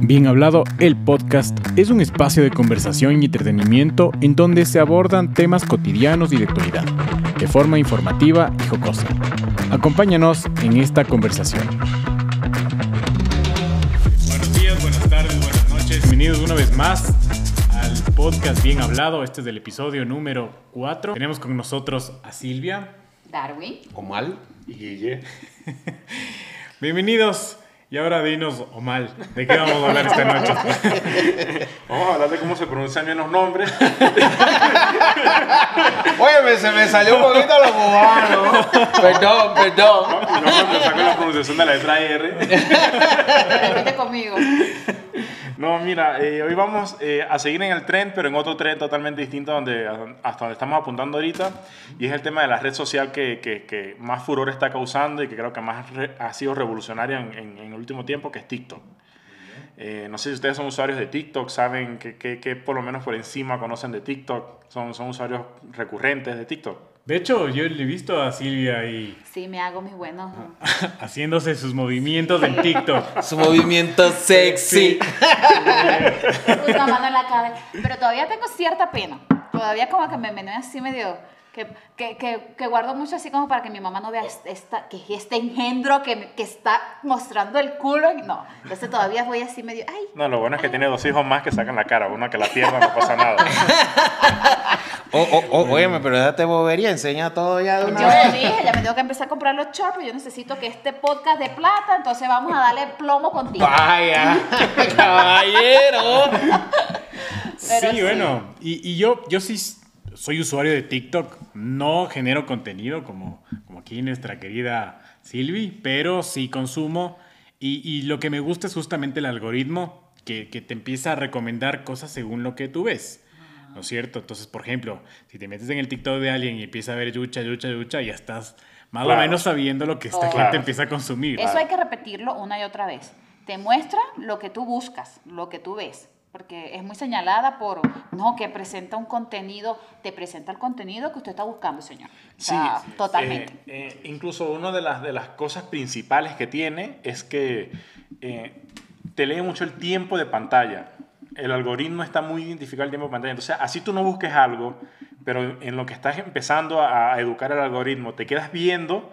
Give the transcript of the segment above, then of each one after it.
Bien Hablado, el podcast, es un espacio de conversación y entretenimiento en donde se abordan temas cotidianos y de actualidad, de forma informativa y jocosa. Acompáñanos en esta conversación. Buenos días, buenas tardes, buenas noches. Bienvenidos una vez más al podcast Bien Hablado. Este es el episodio número 4. Tenemos con nosotros a Silvia, Darwin, Omal y Guille. Bienvenidos. Y ahora dinos, Omal, ¿de qué vamos a hablar esta noche? Vamos a hablar de cómo se pronuncian bien los nombres. Oye, se me salió un poquito lo cubano. Perdón, perdón. Y no me saco la pronunciación de la letra R. repite conmigo. No, mira, eh, hoy vamos eh, a seguir en el tren, pero en otro tren totalmente distinto donde, hasta donde estamos apuntando ahorita, y es el tema de la red social que, que, más furor está causando y que creo que más ha sido revolucionaria en, el último tiempo, que es TikTok. Eh, no sé si ustedes son usuarios de TikTok, saben que, que, que por lo menos por encima conocen de TikTok, son, son usuarios recurrentes de TikTok. De hecho, yo le he visto a Silvia ahí Sí, me hago mis buenos. haciéndose sus movimientos en TikTok. Su movimiento sexy. Una mano en la cabeza. Pero todavía tengo cierta pena. Todavía como que me meneo así medio. Que, que, que, que guardo mucho así como para que mi mamá no vea este- esta, que este engendro que, que está mostrando el culo. y No, entonces todavía voy así medio. Ay, No, lo bueno es que tiene dos hijos más que sacan la cara, una que la pierda no pasa nada. Oh, oh, oh, óyeme, pero déjate bobería, enseña todo ya de yo una le vez. dije, ya me tengo que empezar a comprar los shorts, yo necesito que este podcast de plata, entonces vamos a darle plomo contigo. Vaya, caballero. Pero sí, sí. bueno. Y, y yo, yo sí soy usuario de TikTok. No genero contenido como, como aquí nuestra querida Silvi, pero sí consumo. Y, y lo que me gusta es justamente el algoritmo que, que te empieza a recomendar cosas según lo que tú ves. ¿No es cierto? Entonces, por ejemplo, si te metes en el TikTok de alguien y empiezas a ver yucha, yucha, yucha, ya estás más Claro. o menos sabiendo lo que esta Oh. gente Claro. empieza a consumir. Eso hay que repetirlo una y otra vez. Te muestra lo que tú buscas, lo que tú ves. Porque es muy señalada por, no, que presenta un contenido, te presenta el contenido que usted está buscando, señor. O sea, Sí, totalmente. eh, eh, incluso una de las, de las cosas principales que tiene es que eh, te lee mucho el tiempo de pantalla. El algoritmo está muy identificado el tiempo de pantalla. Entonces, así tú no busques algo, pero en lo que estás empezando a, a educar el algoritmo, te quedas viendo,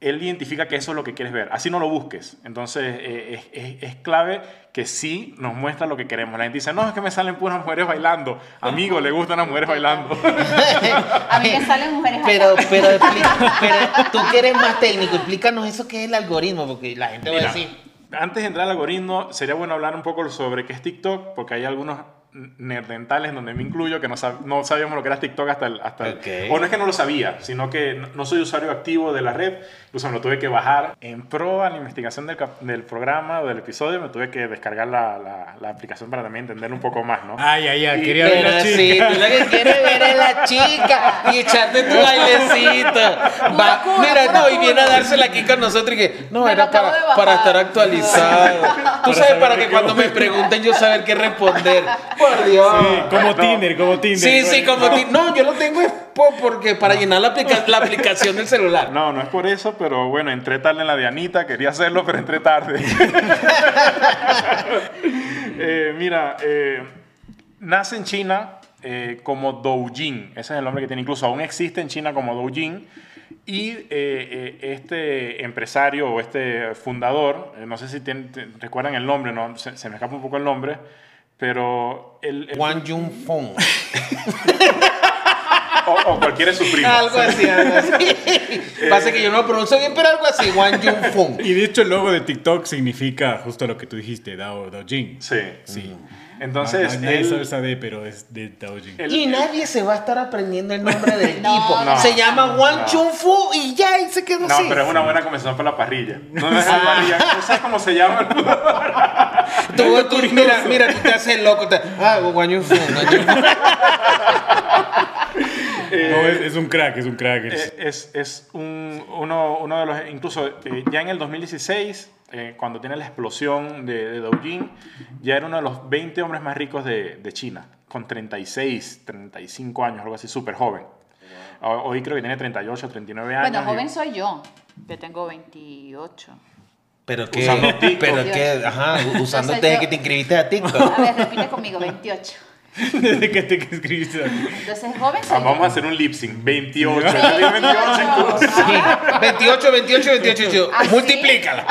él identifica que eso es lo que quieres ver. Así no lo busques. Entonces, eh, es, es- es clave que sí nos muestra lo que queremos. La gente dice, no, es que me salen puras mujeres bailando. Amigo, le gustan las mujeres bailando. A mí me salen mujeres Pero, acá. pero, pero tú que eres más técnico, explícanos eso que es el algoritmo, porque la gente va a Mira, decir. antes de entrar al algoritmo, sería bueno hablar un poco sobre qué es TikTok, porque hay algunos nerdentales donde me incluyo que no, sab- no sabíamos lo que era TikTok hasta el... Hasta el- o no es que no lo sabía, sino que no, no soy usuario activo de la red, incluso me lo tuve que bajar. En pro a la investigación del, programa o del episodio, me tuve que descargar la, la- la aplicación para también entender un poco más, ¿no? Ay, ay, ay, Y- quería ver la sí, chica. tú lo que quieres ver es la chica y echarte tu bailecito. Va, mira, no, y culo. viene a dársela aquí con nosotros y que, no, Me era para, para estar actualizado. Tú Para sabes, para que cuando me pregunten yo saber qué responder. Por Dios. Sí, como No. Tinder, como Tinder. Sí, sí, como No, yo lo tengo es porque para llenar la, aplica- la aplicación del celular. No, no es por eso, pero bueno, entré tarde en la de Anita, quería hacerlo, pero entré tarde. Eh, mira, eh, nace en China eh, como Doujin, ese es el nombre que tiene, incluso aún existe en China como Doujin. Y eh, eh, este empresario o este fundador, eh, no sé si tienen- te- recuerdan el nombre, no, se, se me escapa un poco el nombre, pero el, el- Wang Jun Fong. o, o cualquiera de sus primos. Algo así, algo así. Pasa que yo no lo pronuncio bien, pero algo así. Wang Jun Fong. Y de hecho el logo de TikTok significa justo lo que tú dijiste, Dao Daojin. Sí. Sí. Entonces, no, no, nadie él- sabe pero es de Daojin. él- Y nadie se va a estar aprendiendo el nombre del No, tipo. no. se llama Wang No. Chun Fu y ya, y se quedó No, así. pero es una buena conversación para la parrilla. No es la parrilla. ¿No sabes cómo se llama? Tú, tú, mira, mira, tú te haces loco. te- ah, Chun Fu. No, es, es un crack, es un crack. Eh, es- es, es un- uno, uno de los, incluso eh, ya en el 2016, eh, cuando tiene la explosión de, de Doujin, ya era uno de los 20 hombres más ricos de, de China, con 36, 35 años, algo así, súper joven. Ho- Hoy creo que tiene 38, 39 años. Bueno, y- joven soy yo. Yo tengo 28. Pero que, Usando TikTok. pero que, ajá, usando desde yo- que te inscribiste a TikTok. A ver, repite conmigo, 28. Desde que te escribiste aquí. Entonces, joven soy Ah, yo. vamos a hacer un lip sync. 28. Yo digo 28 en curso. Sí, 28, 28, 28. ¿Ah, sí? Multiplícala.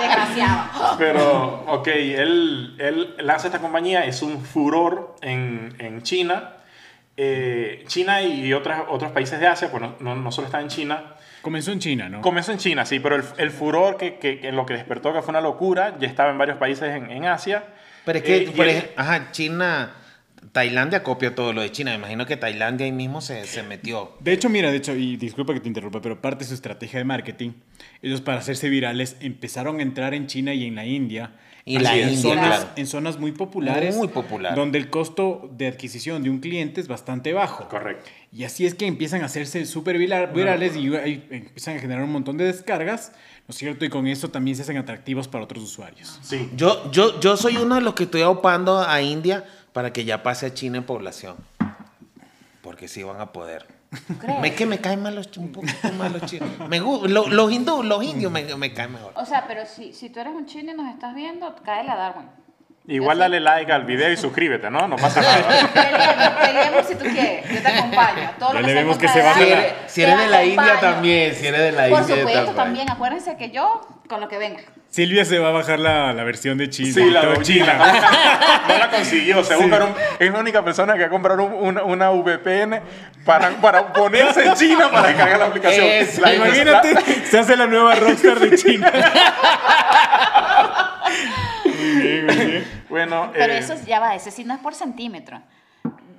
Desgraciado. Pero, ok, él, él lanza esta compañía, es un furor en, en China. Eh, China y otras, otros países de Asia, pues no, no, no solo está en China. Comenzó en China, ¿no? Comenzó en China, sí, pero el, el furor que, que, que lo que despertó, que fue una locura, ya estaba en varios países en, en Asia. Pero es que, Eh, por ejemplo, ajá, China, Tailandia copió todo lo de China. Me imagino que Tailandia ahí mismo se, se metió. De hecho, mira, de hecho, y disculpa que te interrumpa, pero parte de su estrategia de marketing, ellos para hacerse virales empezaron a entrar en China y en la India. Y la India, zonas, claro. en zonas muy populares. Muy popular. Donde el costo de adquisición de un cliente es bastante bajo. Correcto. Y así es que empiezan a hacerse súper vira- virales y empiezan a generar un montón de descargas, ¿no es cierto? Y con eso también se hacen atractivos para otros usuarios. Sí. Yo, yo, yo soy uno de los que estoy opando a India para que ya pase a China en población. Porque sí van a poder. ¿Crees? Me, que me caen mal los, un poquito mal los chinos. Me lo- los hindú, los indios me, me caen mejor. O sea, pero si, si tú eres un chino y nos estás viendo, cáele a Darwin. Igual dale like al video y suscríbete, ¿no? No pasa nada. Peleemos, peleemos si tú quieres. Yo te acompaño. Todo lo sea vemos que se de Si la- eres, si eres de la India también, si eres de la Por India supuesto, también. también. Acuérdense que yo, con lo que venga. Silvia se va a bajar la, la versión de China. Sí, la de China. No la consiguió. Se buscaron- es la única persona que ha comprado un- una, una VPN para, para ponerse en China para descargar la aplicación. Eso, La- Imagínate, la- se hace la nueva rockstar de China. muy bien, muy bien. bueno, Pero eh, eso ya va, ese sí no es por centímetro.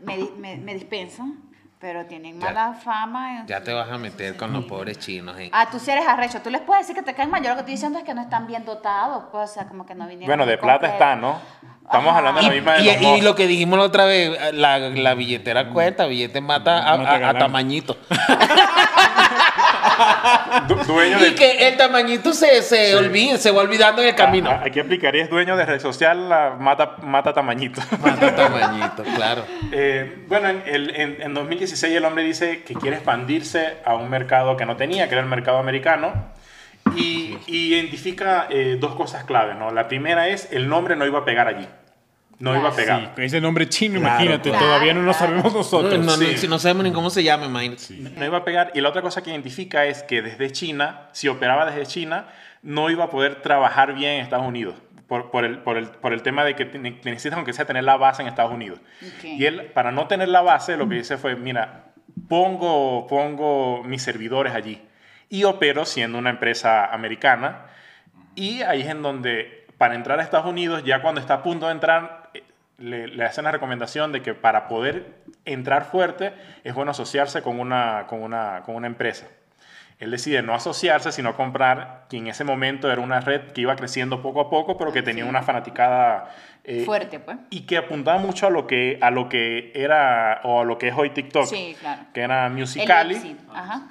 Me, me, me dispensan, pero tienen Ya- mala fama. Ya te vas a meter con los pobres chinos. eh. Ah, tú sí eres arrecho. Tú les puedes decir que te caen mal. Yo lo que estoy diciendo es que no están bien dotados. Pues, o sea, como que no vinieron. bueno, de plata está, ¿no? Estamos Ajá. hablando de la misma de Y, los y- y lo que dijimos la otra vez, la, la billetera cuenta, billete mata a, a- a tamañito. Du- dueño Y de... que el tamañito se, se olvide, se va olvidando en el camino. Ah, Aquí aplicaría es dueño de red social, la mata, mata tamañito. Mata tamañito, claro. Eh, bueno, en, el- en- en 2016 el hombre dice que quiere expandirse a un mercado que no tenía, que era el mercado americano, y, y identifica eh, dos cosas claves. ¿no? La primera es el nombre no iba a pegar allí. No iba a pegar. Sí, con ese nombre chino, Claro, imagínate, claro. todavía no lo sabemos No, nosotros. no, no, sí. si no sabemos ni cómo se llama, imagínate. No iba a pegar. Y la otra cosa que identifica es que desde China, si operaba desde China, no iba a poder trabajar bien en Estados Unidos. Por, por el, por, el, por el tema de que necesitas, aunque sea, tener la base en Estados Unidos. Y él, para no tener la base, lo que dice fue, mira, pongo, pongo mis servidores allí. Y opero siendo una empresa americana. Y ahí es en donde, para entrar a Estados Unidos, ya cuando está a punto de entrar, le, le hacen la recomendación de que para poder entrar fuerte es bueno asociarse con una, con una, con una empresa. Él decide no asociarse, sino comprar, que en ese momento era una red que iba creciendo poco a poco, pero que tenía una fanaticada eh, Fuerte, pues. y que apuntaba mucho a lo que, a lo que era, o a lo que es hoy TikTok, Sí, claro. que era El Musicali. sync, Ajá.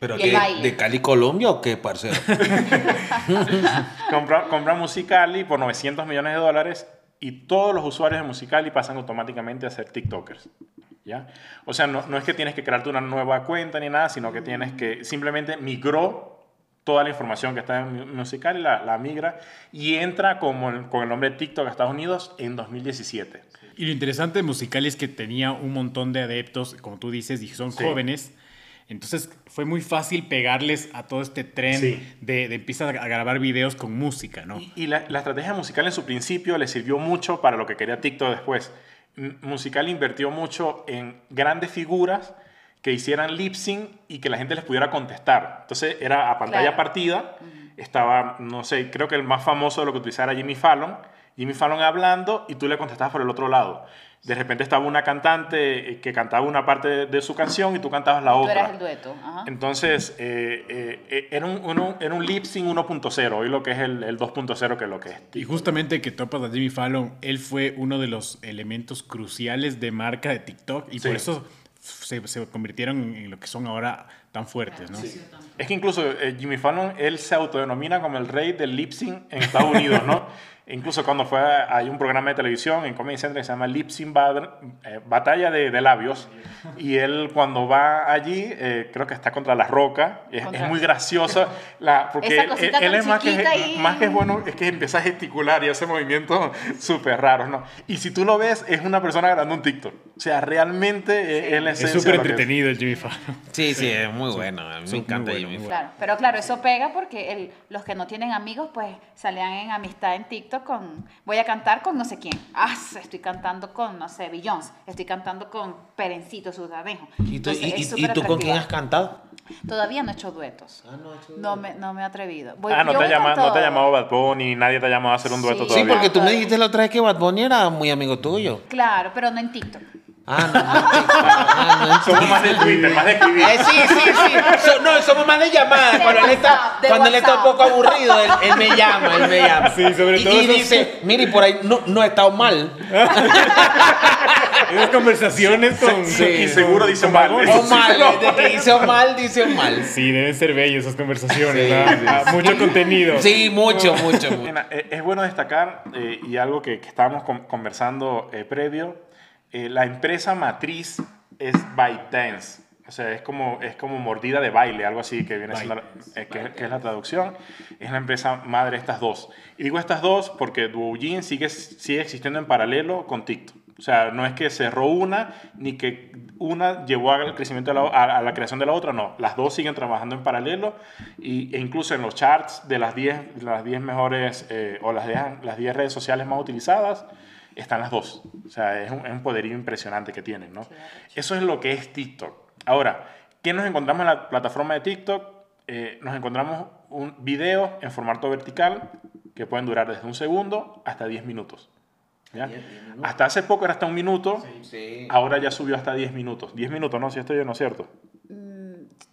¿Pero el baile. ¿De Cali, Colombia o qué, parcero? compra, compra Musicali por 900 millones de dólares y todos los usuarios de Musicali pasan automáticamente a ser TikTokers. ¿ya? O sea, no, no es que tienes que crearte una nueva cuenta ni nada, sino que tienes que simplemente migró toda la información que está en Mu- Musicali, la, la migra y entra como el- con el nombre de TikTok a Estados Unidos en 2017. Y lo interesante de Musical es que tenía un montón de adeptos, como tú dices, y son Sí. jóvenes. Entonces fue muy fácil pegarles a todo este tren Sí. de, de empiezas a grabar videos con música, ¿no? Y, y la, la estrategia musical en su principio le sirvió mucho para lo que quería TikTok después. M- Musical invirtió mucho en grandes figuras que hicieran lip sync y que la gente les pudiera contestar. Entonces era a pantalla Claro. partida, estaba, no sé, creo que el más famoso de lo que utilizara Jimmy Fallon. Jimmy Fallon hablando y tú le contestabas por el otro lado. De repente estaba una cantante eh, que cantaba una parte de, su canción y tú cantabas la Tú otra. eras el dueto. Ajá. Entonces, eh, eh, eh, era un, un- era un lip sync 1.0, hoy lo que es el, el 2.0, que es lo que es. Y justamente que topas a Jimmy Fallon, él fue uno de los elementos cruciales de marca de TikTok y Sí. por eso se, se convirtieron en lo que son ahora tan fuertes, ¿no? Es que incluso eh, Jimmy Fallon, él se autodenomina como el rey del lip sync en Estados Unidos, ¿no? Incluso cuando fue, hay un programa de televisión en Comedy Central que se llama Lip Sync eh, Batalla de, de Labios. Y él cuando va allí, eh, creo que está contra la roca. Es, es muy gracioso. La, porque Esa él, él es más que, y- más que es bueno, es que empieza a gesticular y hace movimientos súper raros, ¿no? Y si tú lo ves, es una persona grabando un TikTok. O sea, realmente eh, es la Es esencia súper es. entretenido el Jimmy Fallon. Sí, sí, es muy bueno. A mí me encanta bueno, Jimmy Fallon. Claro, pero claro, eso pega porque el- los que no tienen amigos, pues salían en amistad en TikTok con, voy a cantar con no sé quién. Ah, estoy cantando con, no sé, Beyoncé, estoy cantando con Perencito Sudadejo. ¿Y tú, Entonces, y- tú con quién has cantado? Todavía no he hecho duetos. No me, no me he atrevido. Voy- Ah, no yo te, llama, no te ha llamado Bad Bunny, nadie te ha llamado a hacer un dueto Sí. Sí, todavía. porque tú me Todavía. dijiste la otra vez que Bad Bunny era muy amigo tuyo. Claro, pero no en TikTok. Ah, no. no, ah, no, Somos más de Twitter, más de escribir. Eh, sí, sí, sí. So- no, somos más de llamadas. Cuando él está, cuando él está un poco aburrido, él, él me llama, él me llama. Sí, sobre y, todo y dice, mire, por ahí no, no he estado mal. Esas conversaciones con. Sí. Y seguro dice mal. O mal, desde que dice mal, dice mal. Sí, deben ser bellas esas conversaciones. Sí, ¿ah? Ah, Mucho contenido. Sí, mucho, mucho, mucho. Eh, Es bueno destacar, eh, y algo que, que estábamos con- conversando eh, previo, eh, la empresa matriz es ByteDance. O sea, es como, es como mordida de baile, algo así que viene siendo, eh, que, que es la traducción. Es la empresa madre de estas dos. Y digo estas dos porque Douyin sigue, sigue existiendo en paralelo con TikTok. O sea, no es que cerró una, ni que una llevó al crecimiento de la, a, a la creación de la otra, no. Las dos siguen trabajando en paralelo y, e incluso en los charts de las 10 las 10 mejores eh, o las 10, las 10 redes sociales más utilizadas, están las dos. O sea, es un, es un poderío impresionante que tienen, ¿no? Eso es lo que es TikTok. Ahora, ¿qué nos encontramos en la plataforma de TikTok? Eh, nos encontramos un video en formato vertical que pueden durar desde un segundo hasta 10 minutos. ¿ya? Hasta hace poco era hasta un minuto, Sí. ahora ya subió hasta 10 minutos. 10 minutos, ¿no? Si estoy yo, ¿no es cierto?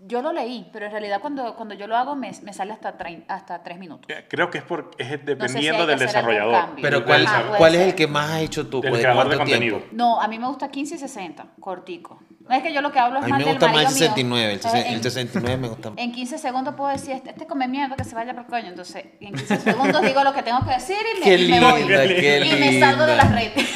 Yo lo leí, pero en realidad cuando, cuando yo lo hago me, me sale hasta, trein- hasta tres minutos. Eh, Creo que es, por, es No sé si dependiendo del desarrollador. Pero ¿cuál, puede ¿cuál es el que más has hecho tú? Del ¿De creador de cuánto contenido. tiempo? No, a mí me gusta 15 y 60, cortico. No es que yo lo que hablo es A mí más me del gusta más el marido mío. 69. El, 60 el en- 69 me gusta más. En 15 segundos puedo decir, este, este come mierda que se vaya por coño. Entonces, en 15 segundos digo lo que tengo que decir y me, Qué y me voy. linda, qué y me salgo de las redes.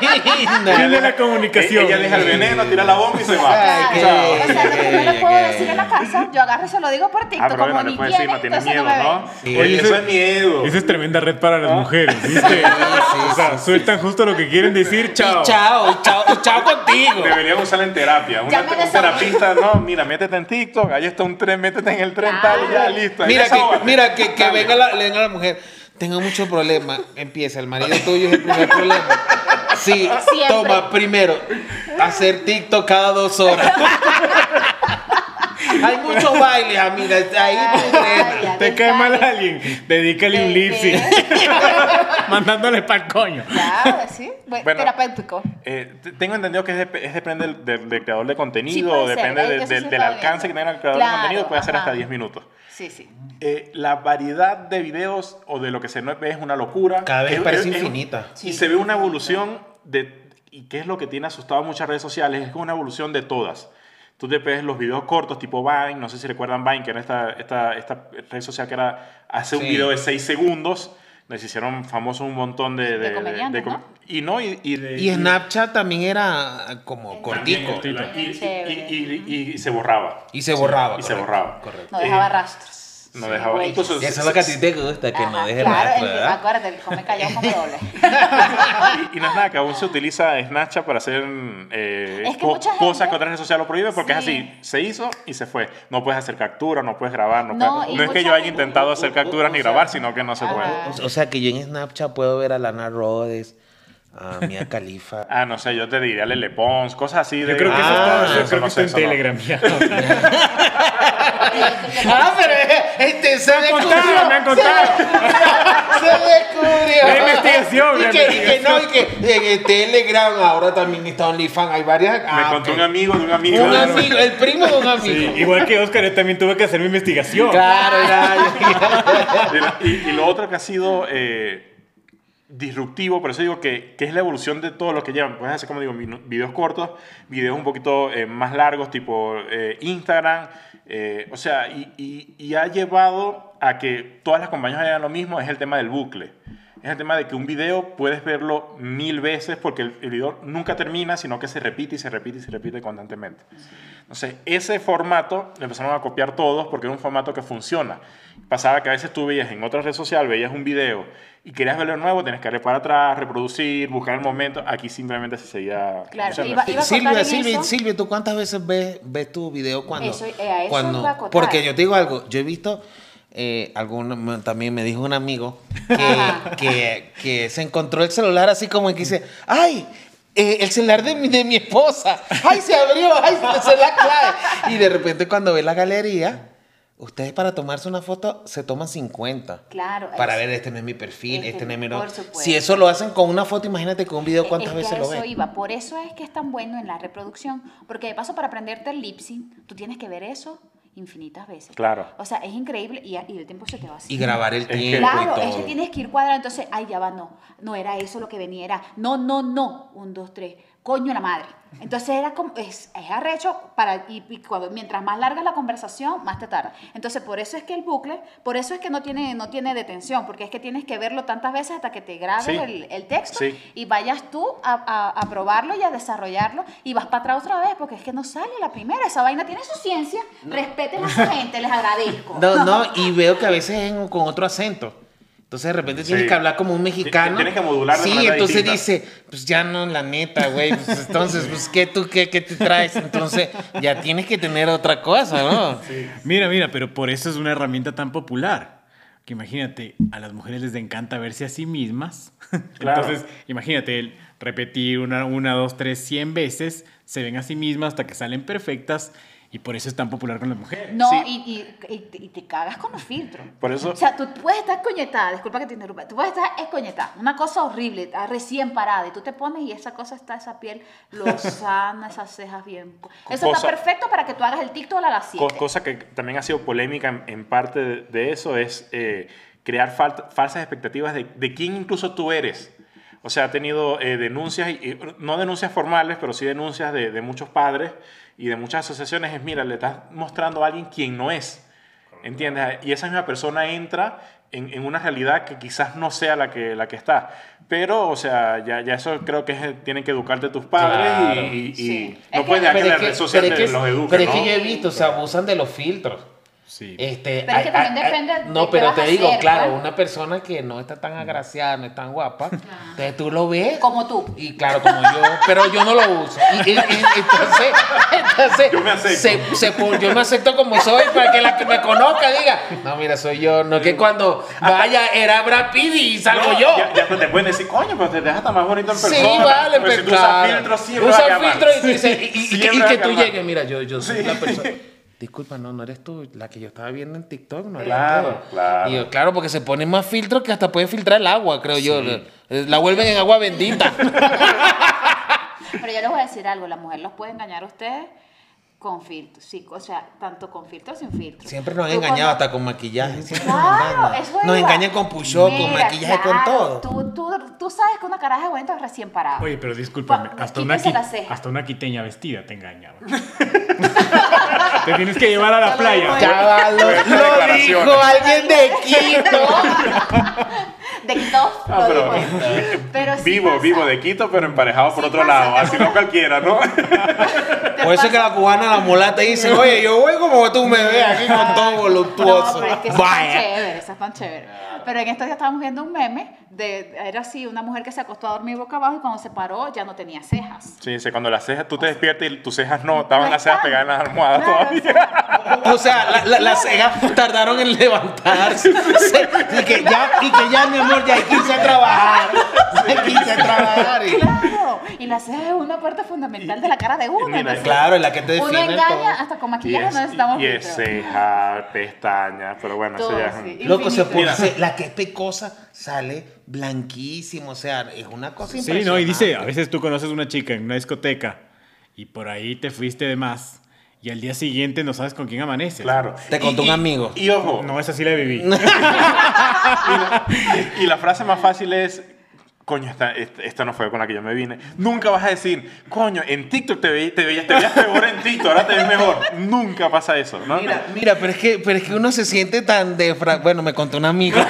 ¡Qué linda! De la comunicación. Ella deja el veneno, tira la bomba y se va. Ay, qué- o sea, lo qué- puedo decir en la casa, yo agarro y se lo digo por TikTok. Ah, pero como ni le puedes decir, no entonces miedo, me ¿no? Sí. Oye, eso es miedo. Esa es tremenda red para Ah. las mujeres, ¿viste? o sea, sueltan justo lo que quieren decir, chao. Y chao, y chao, y chao contigo. Deberían usarla en terapia. Una, me un desahogué. terapista, no, mira, métete en TikTok, ahí está un tren, métete en el tren tal y ya, listo. ahí Mira que, desahógate. mira que, que Dale. venga, la, le venga la mujer. Tengo muchos problemas. Empieza, el marido tuyo es el primer problema. Sí, Siempre. toma, primero, hacer TikTok cada dos horas. Hay muchos bailes, amiga. Ahí tú ya, Te cae mal alguien, dedícale un Eh, lip sync. eh. Mandándole pa'l coño. Claro, sí. Bueno, Bueno, terapéutico. Eh, tengo entendido que es, dep- es depende del, del- del creador de Sí, contenido, ser, depende eh, de- eso del, sí alcance que viendo. tenga el creador Claro, de contenido, puede ser hasta ajá. 10 minutos. Sí, sí. Eh, la variedad de videos o de lo que se ve es una locura. Cada vez Es- parece es- es- infinita. Y se ve una evolución de... ¿Y qué es lo que tiene asustado a muchas redes sociales? Es que una evolución de todas. Tú te ves los videos cortos tipo Vine, no sé si recuerdan Vine, que era esta, esta, esta red social que era hacer un video de 6 segundos. Les hicieron famosos un montón de... De. Y no, y, y de- Y Snapchat también era como cortico. cortito. y, y- Chévere. y- y- y se borraba. Y se borraba. Y se borraba. Correcto. No dejaba Eh, rastros. No Sí, dejaba. Incluso, Y eso es lo que a ti te gusta, que no Ajá, deje claro, rastro. Acuérdate, el come callado come doble. y, y no es nada, que aún se utiliza Snapchat para hacer eh, Es que co- mucha cosas que otras redes sociales lo prohíben porque es Sí. así, se hizo y se fue. No puedes hacer captura, no puedes grabar, no, No, puedes- no es que yo haya gente- intentado hacer capturas ni grabar, sino que no se Ajá. puede. O sea que yo en Snapchat puedo ver a Lana Rhodes, a Mia Khalifa. Ah, no sé, yo te diría Lele Pons, cosas así de... Yo creo que eso Ah, está, yo eso creo no que sé, está en eso no. Ah, pero este se Me han contado, me han contado. Se descubrió. La investigación, Y la que, y que no, y que en Telegram ahora también está OnlyFans. Hay varias. Me ah, contó ok. un amigo de un amigo. Un amigo, el primo de un Sí, amigo. igual que Oscar, yo también tuve que hacer mi investigación. Claro, ya, ya. De la- y, y lo otro que ha sido eh, disruptivo, por eso digo que, que es la evolución de todo lo que llevan. Puedes hacer, como digo, videos cortos, videos un poquito eh, más largos, tipo eh, Instagram, Eh, o sea, y, y- y ha llevado a que todas las compañías hagan lo mismo, es el tema del bucle. Es el tema de que un video puedes verlo mil veces porque el, el video nunca termina, sino que se repite y se repite y se repite constantemente. Entonces, ese formato lo empezaron a copiar todos porque era un formato que funciona. Pasaba que a veces tú veías en otra red social, veías un video y querías verlo de nuevo, tenías que darle para atrás, reproducir, buscar el momento. Aquí simplemente se seguía. Claro, iba- iba a Silvia, Silvia, eso. Silvia, ¿tú cuántas veces ves, ves tu video cuando... Eso, eh, a eso cuando iba a acotar. porque yo te digo algo, yo he visto, eh, me- también me dijo un amigo que, que, que se encontró el celular así como que dice, ¡ay! eh, el celular de mi, de mi esposa, ¡ay! Se abrió, ¡ay! Se la clave. Y de repente cuando ve la galería, ustedes para tomarse una foto se toman 50. Claro, Para es- ver, este no es mi perfil, Este este, no es mi... por supuesto. Si eso lo hacen con una foto, imagínate con un video cuántas es que veces a lo eso ven. iba. Por eso es que es tan bueno en la reproducción. Porque de paso, para aprenderte el lip sync, tú tienes que ver eso infinitas veces. Claro. O sea, es increíble y, y el tiempo se te va así. Y grabar el tiempo Claro, y es que tienes que ir cuadrando. Entonces, ay, ya va, no. No era eso lo que venía, era no, no, no. Un, dos, tres. Coño la madre. Entonces era como, es, es arrecho para, y, y cuando, mientras más larga la conversación, más te tarda. Entonces, por eso es que el bucle, por eso es que no tiene, no tiene detención, porque es que tienes que verlo tantas veces hasta que te grabes Sí. el, el texto Sí. y vayas tú a, a- a probarlo y a desarrollarlo y vas para atrás otra vez, porque es que no sale la primera. Esa vaina tiene su ciencia. Respeten a esa gente, les agradezco. No, no, y veo que a veces es en- con otro acento. Entonces de repente tienes Sí. que hablar como un mexicano. Tienes que modular de Sí, entonces distinta. dice, pues ya no, la neta, güey. Pues entonces, pues ¿qué tú qué, qué te traes? Entonces ya tienes que tener otra cosa, ¿no? Mira, mira, pero por eso es una herramienta tan popular. Que imagínate, a las mujeres les encanta verse a sí mismas. Claro. Entonces, imagínate, el repetir una, una, dos, tres, cien veces, se ven a sí mismas hasta que salen perfectas y por eso es tan popular con las mujeres. No, Sí. y, y, y te- y te cagas con los filtros. Por eso- O sea, tú puedes estar coñetada, disculpa que te interrumpa, tú puedes estar escoñetada, una cosa horrible, recién parada, y tú te pones y esa cosa está, esa piel lozana, esas cejas bien. Eso Cosa- está perfecto para que tú hagas el TikTok a las Co- 7. cosa que también ha sido polémica en, en parte de, de eso es eh, crear fal- falsas expectativas de, de quién incluso tú eres. O sea, ha tenido eh, denuncias, y, y no denuncias formales, pero sí denuncias de, de muchos padres y de muchas asociaciones. Es, mira, le estás mostrando a alguien quien no es. ¿Entiendes? Y esa misma persona entra en, en una realidad que quizás no sea la que, la que está. Pero, o sea, ya, ya eso creo que es- tienen que educarte tus padres Claro. y, y- y Sí. no Es puedes dejar que que- red social pero es te que- los eduque, pero es ¿no? que yo he visto, se abusan de los filtros. Sí. Este, Pero es que también depende de No, qué pero vas te digo, hacer, claro, una persona que no está tan agraciada, no es tan guapa, entonces tú lo ves. Como tú. Y claro, como yo, pero yo no lo uso. Y, y- y- entonces, entonces Yo me acepto. se- se yo me acepto como soy para que la que me conozca diga, no, mira, soy yo. No que cuando vaya era Brad Pitt y salgo No, yo. Ya, ya te pueden decir, coño, pero te dejas hasta más bonito en Sí, persona. vale, Pero si tú usas claro. filtros, siempre Usa filtro y, tú dices- y- y- y que- tú llegues, mira, yo, yo soy Sí. la persona. Disculpa, no, no eres tú, la que yo estaba viendo en TikTok, no eres Claro, tú. claro. Y yo, claro, porque se ponen más filtros que hasta pueden filtrar el agua, creo yo. La vuelven en agua bendita. Pero yo les voy a decir algo, la mujer los puede engañar a ustedes con filtros, sí, o sea, tanto con filtros sin filtros. Siempre nos han engañado cuando- hasta con maquillaje. Siempre nos Claro, engañan. eso Nos iba. engañan con push-up, con maquillaje, con todo. Tú, tú, tú sabes que una caraja de bonita es recién parada. Oye, pero discúlpame, Pa- hasta una, hasta una quiteña vestida te engañaba. te tienes que llevar a la playa. Ya va, lo, dijo alguien de Quito. De Quito, Ah, lo pero, sí vivo, pasa. vivo de Quito, pero emparejado por Sí otro pasa. lado. Así no cualquiera, ¿no? Por eso es que la cubana, la mulata, dice, oye, yo voy como tú me ves aquí con todo No, voluptuoso. pero es que tan Vaya. chévere, eso es tan chévere. Pero en estos días estábamos viendo un meme de, era así, una mujer que se acostó a dormir boca abajo y cuando se paró ya no tenía cejas. Sí, sí, cuando las cejas, tú te despiertas y tus cejas no, estaban No las cejas pegadas en las almohadas Claro, todavía. O sea, la- la- las cejas tardaron en levantarse. Se- y, que ya, y que ya, mi amor, ya hay que irse a trabajar. Hay que irse a trabajar. Y- Claro, y la ceja es una parte fundamental de la cara de uno. Mira, Claro, es la que te uno define engaña todo. hasta con maquillaje es, no necesitamos y es ceja, pestañas, pero bueno, eso Todo, ya es sí. un- Loco, se pone, la que es pecosa sale blanquísimo. O sea, es una cosa Sí, no, y dice, a veces tú conoces una chica en una discoteca y por ahí te fuiste de más y al día siguiente no sabes con quién amaneces. Claro. Te contó un amigo. Y ojo, No, esa sí la viví. y la frase más fácil es, coño, esta, esta, esta no fue con la que yo me vine. Nunca vas a decir, coño, en TikTok te, ve- te veías, te veías peor en TikTok, ahora te ves mejor. Nunca pasa eso, ¿no? Mira, mira, pero es que, pero es que uno se siente tan defraudado. Bueno, me contó un amigo.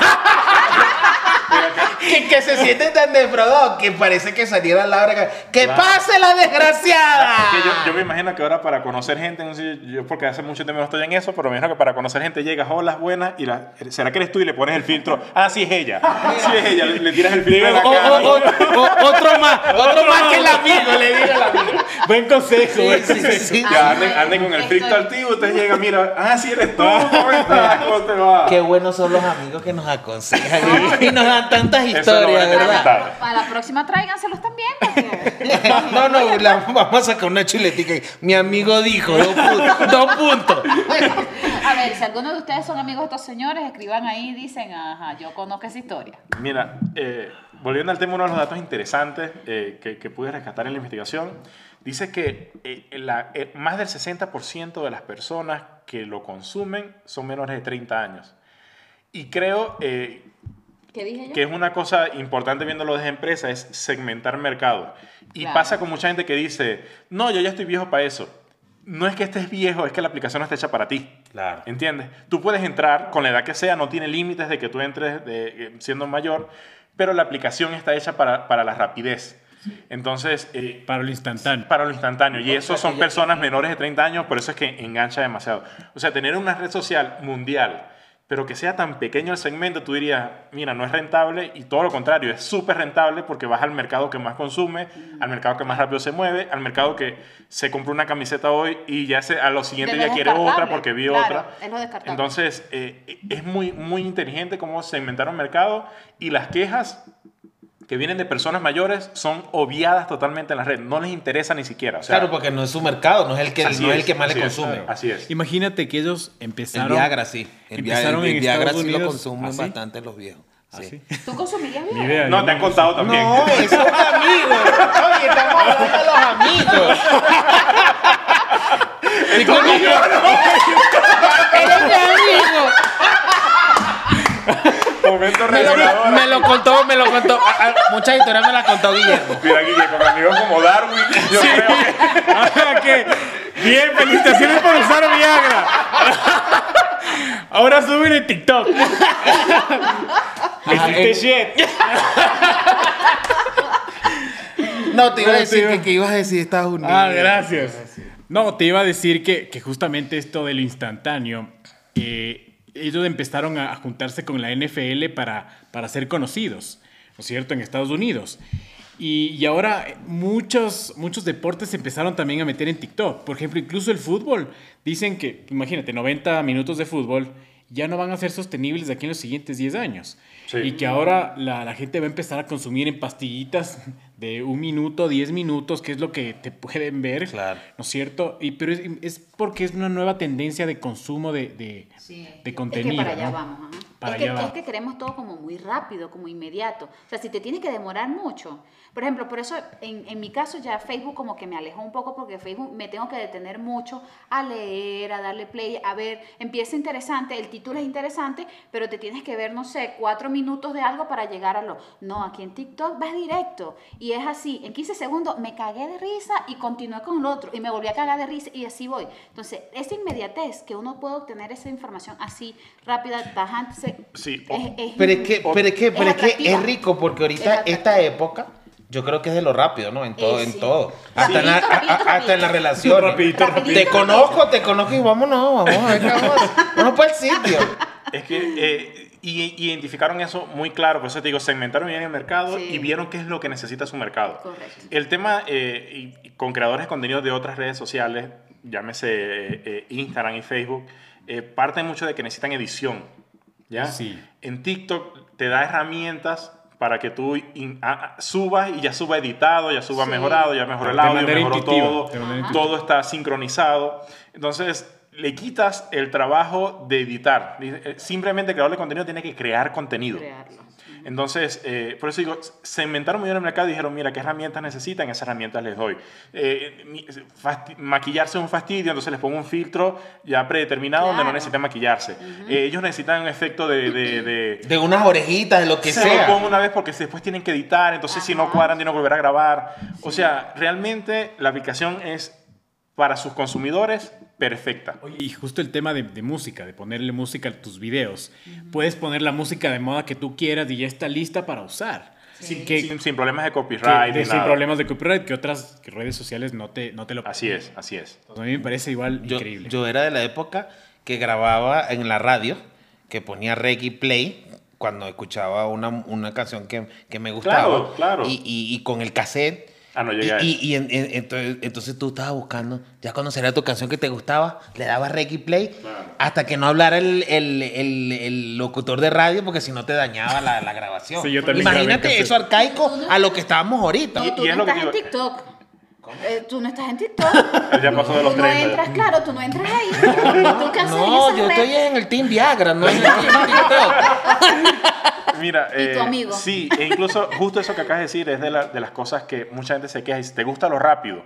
que, que se siente tan defraudado que parece que saliera la hora que. ¡Que Claro. pase la desgraciada! Es que yo, yo me imagino que ahora para conocer gente, no sé, yo porque hace mucho tiempo no estoy en eso, pero me imagino que para conocer gente llegas, hola, buenas, y la, ¿será que eres tú? Y le pones el filtro, ah, sí es ella, sí es ella, le, le tiras el filtro en la O- cara. o- o- o- otro más, otro más que el amigo, le digo al amigo. Buen consejo, buen Sí, sí, consejo. sí. Ya anden, anden con el filtro activo, usted llega, mira, ah, sí eres tú, ¿cómo estás? ¿Cómo te va? Qué buenos son los amigos que nos aconsejan y, y nos dan tantas Eso historias, lo van a ¿verdad? necesitar. A la próxima tráiganselos también. porque- No, no, la- vamos a sacar una chuletica. Mi amigo dijo, dos puntos. Dos puntos. A ver, si alguno de ustedes son amigos de estos señores, escriban ahí y dicen, ajá, yo conozco esa historia. Mira, eh, volviendo al tema, uno de los datos interesantes eh, que, que pude rescatar en la investigación, dice que eh, la- eh, más del 60% de las personas que lo consumen son menores de 30 años. Y creo eh, ¿Qué dije yo? que es una cosa importante viéndolo desde empresa, es segmentar mercado. Y Claro. pasa con mucha gente que dice, no, yo ya estoy viejo para eso. No es que estés viejo, es que la aplicación no está hecha para ti. Claro. ¿Entiendes? Tú puedes entrar con la edad que sea, no tiene límites de que tú entres de- eh, siendo mayor, pero la aplicación está hecha para, para la rapidez. Entonces, eh, Para lo instantáneo. para lo instantáneo. Y O eso son personas menores de 30 años, por eso es que engancha demasiado. O sea, tener una red social mundial, pero que sea tan pequeño el segmento, tú dirías, mira, no es rentable y todo lo contrario, es súper rentable porque vas al mercado que más consume, al mercado que más rápido se mueve, al mercado que se compró una camiseta hoy y ya se, a lo siguiente ya quiere otra porque vio Claro, otra. es. Entonces, eh, es muy, muy inteligente cómo segmentaron mercado y las quejas que vienen de personas mayores son obviadas totalmente en la red. No les interesa ni siquiera. O sea, Claro, porque no es su mercado, no es el que, no es el que más le es, consume. claro, Así es. Imagínate que ellos El empezaron. Viagra sí. El, empezaron el en Viagra sí lo consumen ¿así? bastante los viejos. ¿Ah, Sí. ¿Tú bien? idea. No, yo te han contado también. No, eso es un amigo. Oye, estamos hablando de los amigos. Conmigo no. Eres mi amigo. Momento Me lo, revelador. me lo contó, me lo contó. A- a- muchas historias me las contó Guillermo. Mira, Guille, con amigos como Darwin, yo creo que... Ah, que bien, felicitaciones por usar Viagra. Ahora suben en TikTok. Eh, shit. No, te iba a decir que, que ibas a decir Estados Unidos. Ah, gracias. No, te iba a decir que, que justamente esto de lo instantáneo, eh, ellos empezaron a juntarse con la NFL para, para ser conocidos, ¿no es cierto?, en Estados Unidos. Y, y ahora muchos, muchos deportes se empezaron también a meter en TikTok. Por ejemplo, incluso el fútbol. Dicen que, imagínate, 90 minutos de fútbol ya no van a ser sostenibles de aquí en los siguientes 10 años. Sí. Y que ahora la, la gente va a empezar a consumir en pastillitas de un minuto, 10 minutos, que es lo que te pueden ver, Claro. ¿no es cierto? Y, pero es, es porque es una nueva tendencia de consumo de, de, Sí. de Es contenido. que para allá ¿no? vamos. Para es, que, allá va. es que queremos todo como muy rápido, como inmediato. O sea, si te tiene que demorar mucho. Por ejemplo, por eso en, en mi caso ya Facebook como que me alejó un poco porque Facebook me tengo que detener mucho a leer, a darle play, a ver, empieza interesante, el título es interesante, pero te tienes que ver, no sé, cuatro minutos de algo para llegar a lo... No, aquí en TikTok vas directo y es así, en 15 segundos me cagué de risa y continué con el otro y me volví a cagar de risa y así voy. Entonces, esa inmediatez que uno puede obtener esa información así rápida, tajante, Sí, es, es- Pero es que, pero es que, pero es que es rico porque ahorita esta época yo creo que es de lo rápido, ¿no? En todo, Eh, en todo. Hasta, en la, Rapidito, rapidito, a- a- hasta en la relación. Rapidito, rapidito. Te conozco, te conozco y vámonos, vamos a ver qué vamos. Vamos para el sitio. Es que eh, y- identificaron eso muy claro, por eso te digo, segmentaron bien el mercado Sí. y vieron qué es lo que necesita su mercado. Correcto. El tema eh, y- y con creadores de contenido de otras redes sociales, llámese eh, eh, Instagram y Facebook, eh, parte mucho de que necesitan edición. ¿ya? Sí. En TikTok te da herramientas para que tú in- a- subas y ya suba editado, ya suba Sí. mejorado, ya mejoró el audio, mejoró todo, todo está sincronizado. Entonces, le quitas el trabajo de editar. Eh, Simplemente el creador de contenido tiene que crear contenido. crearlo. Entonces, eh, por eso digo, se inventaron muy bien el mercado y dijeron, mira, ¿qué herramientas necesitan? Esas herramientas les doy. Eh, fasti- maquillarse es un fastidio, entonces les pongo un filtro ya predeterminado donde no necesitan maquillarse. Eh, ellos necesitan un efecto de... de, de De unas orejitas, de lo que se lo sea. pongo una vez porque después tienen que editar, entonces si no cuadran tienen que volver a grabar. O sea, realmente la aplicación es para sus consumidores perfecta. Oye, y justo el tema de, de música, de ponerle música a tus videos. Puedes poner la música de moda que tú quieras y ya está lista para usar. Sin, que, Sin, sin problemas de que- copyright de- ni sin nada. problemas de copyright que otras redes sociales no te, no te lo Así es, así es. A mí me parece igual Yo, increíble. yo era de la época que grababa en la radio, que ponía reggae play cuando escuchaba una, una canción que, que me gustaba. Claro, claro. Y, y- y con el cassette. Ah, no Y, llegué a y- eso. y en- en- entonces, entonces tú estabas buscando, ya cuando sería tu canción que te gustaba, le dabas reggae play hasta que no hablara el, el- el- el locutor de radio, porque si no te dañaba la, la grabación. Sí, yo Imagínate eso arcaico a lo que estábamos ahorita. No, Y- tú y no estás en TikTok. Eh, tú no estás en TikTok. Ya pasó de los tú no 30. entras, claro, tú no entras ahí. ¿Tú qué haces en No, esas yo redes? estoy en el Team Viagra, no en el Team TikTok. Mira, ¿Y tu eh, amigo? Sí, e incluso justo eso que acabas de decir es de, la- de las cosas que mucha gente se queja y dice, te gusta lo rápido.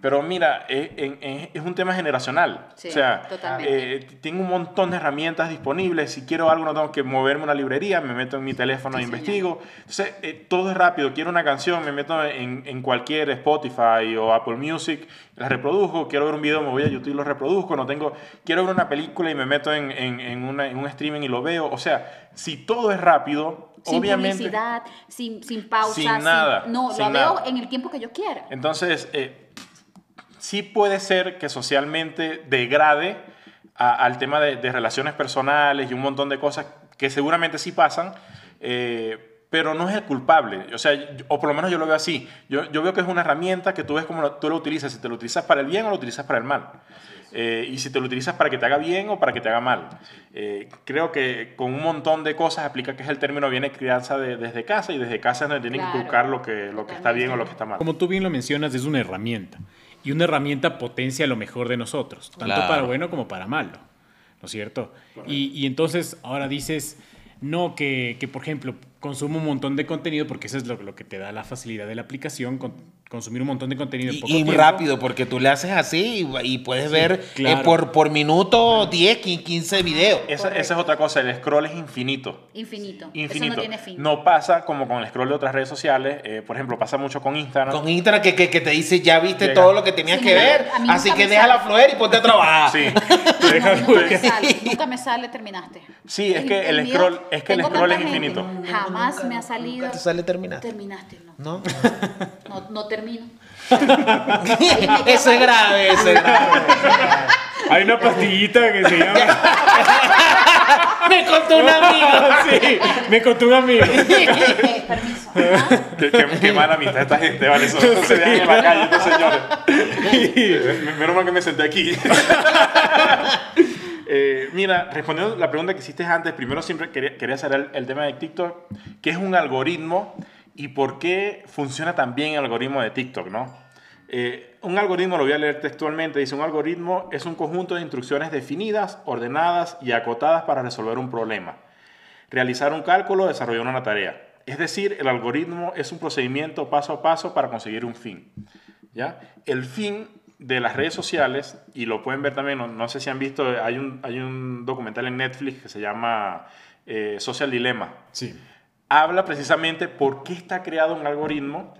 Pero mira, es, en- es- es un tema generacional. Sí, o sea, totalmente. eh, tengo un montón de herramientas disponibles. Si quiero algo, no tengo que moverme a una librería, me meto en mi teléfono e Sí, investigo. Entonces, eh, todo es rápido. Quiero una canción, me meto en, en cualquier Spotify o Apple Music, la reproduzco. Quiero ver un video, me voy a YouTube y lo reproduzco. No tengo, quiero ver una película y me meto en, en- en una- en un streaming y lo veo. O sea, si todo es rápido, Sin obviamente. publicidad, sin, sin pausa. Sin nada, no, sin lo veo nada. en el tiempo que yo quiera. Entonces, eh, sí puede ser que socialmente degrade a- al tema de, de relaciones personales y un montón de cosas que seguramente sí pasan, eh, pero no es el culpable. O sea, yo- o por lo menos yo lo veo así. Yo, yo veo que es una herramienta que tú ves como lo- tú lo utilizas, si te lo utilizas para el bien o lo utilizas para el mal. Eh, y si te lo utilizas para que te haga bien o para que te haga mal. Eh, creo que con un montón de cosas aplica que es el término viene crianza de- desde casa y desde casa es donde tienen que Claro. inculcar lo que, lo que está bien o lo que está mal. Como tú bien lo mencionas, es una herramienta. Y una herramienta potencia lo mejor de nosotros, tanto Claro. para bueno como para malo. ¿No es cierto? Y, y entonces ahora dices, no, que, que, por ejemplo, consumo un montón de contenido, porque eso es lo, lo que te da la facilidad de la aplicación, con- consumir un montón de contenido en Y, poco y tiempo. rápido, porque tú le haces así y, y puedes ver eh, por, por minuto 10, 15 videos. Esa, esa es otra cosa, el scroll es infinito. Infinito. Infinito. Eso no tiene fin. No pasa como con el scroll de otras redes sociales. eh, por ejemplo, pasa mucho con Instagram. Con Instagram que, que, que te dice, ya viste Llega. todo lo que tenías Sí, que ver, así que déjala fluir y ponte a trabajar. Sí, No, nunca me sale, nunca me sale, terminaste. Sí, es que el scroll- es que el scroll es gente, Jamás me ha salido. te sale terminaste. Terminaste, no. ¿No? No, no termino. eso es grave, eso es grave. Hay una pastillita que se llama... Me contó un amigo. sí, me contó un amigo. Eh, permiso. ¿ah? qué, qué- qué mala amistad esta gente, ¿vale? Eso no se vean en la calle, estos señores. Me- Menos mal que me senté aquí. Eh, mira, respondiendo la pregunta que hiciste antes, primero siempre quería, quería hacer el, tema de TikTok, qué es un algoritmo y por qué funciona tan bien el algoritmo de TikTok, ¿no? Eh, un algoritmo, lo voy a leer textualmente, dice, un algoritmo es un conjunto de instrucciones definidas, ordenadas y acotadas para resolver un problema, realizar un cálculo, desarrollar una tarea. Es decir, el algoritmo es un procedimiento paso a paso para conseguir un fin. ¿ya? El fin de las redes sociales, y lo pueden ver también, no, no sé si han visto, hay un, hay un documental en Netflix que se llama eh, Social Dilemma. Sí. Habla precisamente por qué está creado un algoritmo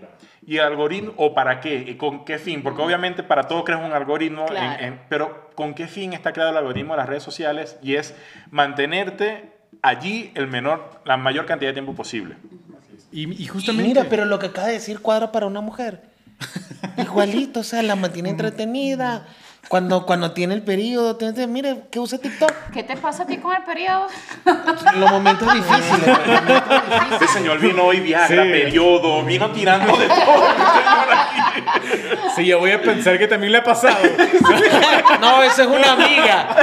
y el algoritmo, o para qué, y con qué fin, porque obviamente para todo creas un algoritmo, Claro. en- pero con qué fin está creado el algoritmo de las redes sociales y es mantenerte allí el menor, la mayor cantidad de tiempo posible. Y, y justamente... Mira, pero lo que acaba de decir cuadra para una mujer. Igualito, o sea, la mantiene entretenida. Cuando, cuando tiene el periodo, tiene- mire, que usa TikTok. ¿Qué te pasa a ti con el periodo? Los momentos difíciles. los momentos difíciles. Este señor vino hoy Viagra, Sí. periodo, vino tirando de todo. señor aquí. Sí, yo voy a pensar que también le ha pasado. No, esa es una amiga.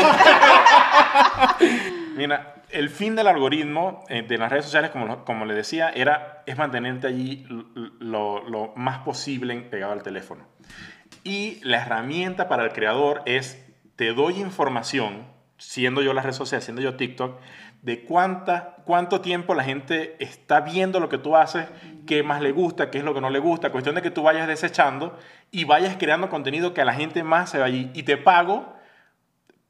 Mira, el fin del algoritmo eh, de las redes sociales, como, como le decía, era, es mantenerte allí lo más posible pegado al teléfono. Y la herramienta para el creador es, te doy información siendo yo las redes sociales, siendo yo TikTok, de cuánta, cuánto tiempo la gente está viendo lo que tú haces, qué más le gusta, qué es lo que no le gusta. Cuestión de que tú vayas desechando y vayas creando contenido que a la gente más se va allí. Y te pago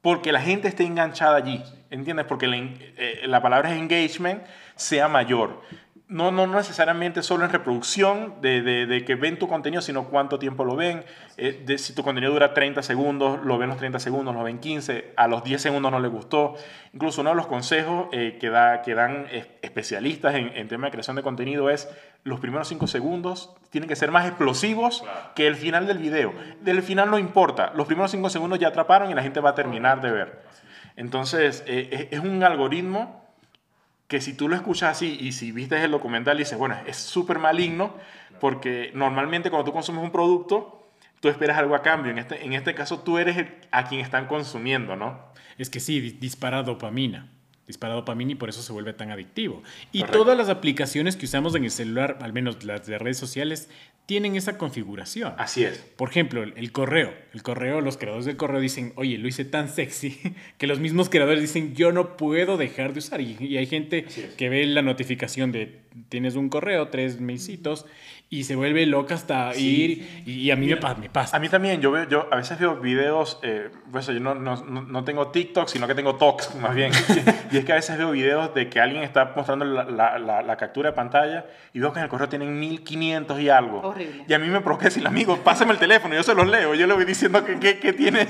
porque la gente esté enganchada allí. ¿Entiendes? Porque la, eh, la palabra es engagement sea mayor. No, no necesariamente solo en reproducción de, de- de que ven tu contenido, sino cuánto tiempo lo ven. eh, de si tu contenido dura 30 segundos, lo ven los 30 segundos, lo ven 15, a los 10 segundos no les gustó. Incluso uno de los consejos eh, que, da, que dan es- especialistas en, en tema de creación de contenido es los primeros 5 segundos tienen que ser más explosivos que el final del video. Del final no importa, los primeros 5 segundos ya atraparon y la gente va a terminar de ver. Entonces, eh, es- es un algoritmo que si tú lo escuchas así y si viste el documental dices, bueno, es súper maligno porque normalmente cuando tú consumes un producto, tú esperas algo a cambio. En este, en este caso tú eres el- a quien están consumiendo, ¿no? Es que sí, di- dispara dopamina. Dispara dopamina y por eso se vuelve tan adictivo. Y Correcto. todas las aplicaciones que usamos en el celular, al menos las de redes sociales, tienen esa configuración. Así es. Por ejemplo, el, correo. El correo, los creadores del correo dicen, oye, lo hice tan sexy que los mismos creadores dicen, yo no puedo dejar de usar. Y, y hay gente que ve la notificación de, tienes un correo, tres mesitos, y se vuelve loca hasta ir. Y, y a mí me, pa- me pasa. A mí también, yo, veo, yo a veces veo videos, eh, pues yo no, no, no- no tengo TikTok, sino que tengo Talks más bien. y es que a veces veo videos de que alguien está mostrando la, la- la- la captura de pantalla y veo que en el correo tienen 1500 y algo. Horrible. Y a mí me provoca decirle, amigo, pásame el teléfono, yo se los leo, yo le voy diciendo que, que, que tiene.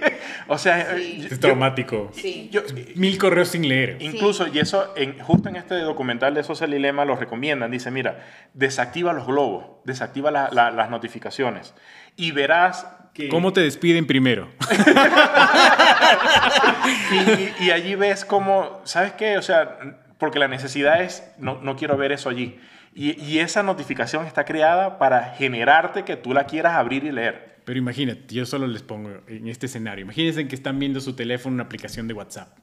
o sea, Sí. yo- Es traumático. Sí. yo- Mil correos sin leer. Incluso, y eso en, justo en este documental de Social Dilemma lo recomiendan, dice, mira, desactiva los globos, desactiva la- la- las notificaciones y verás que... ¿Cómo te despiden primero? Y, y- y allí ves cómo, ¿sabes qué? O sea, porque la necesidad es, no, no quiero ver eso allí. Y, y esa notificación está creada para generarte que tú la quieras abrir y leer. Pero imagínate, yo solo les pongo en este escenario. Imagínense que están viendo su teléfono una aplicación de WhatsApp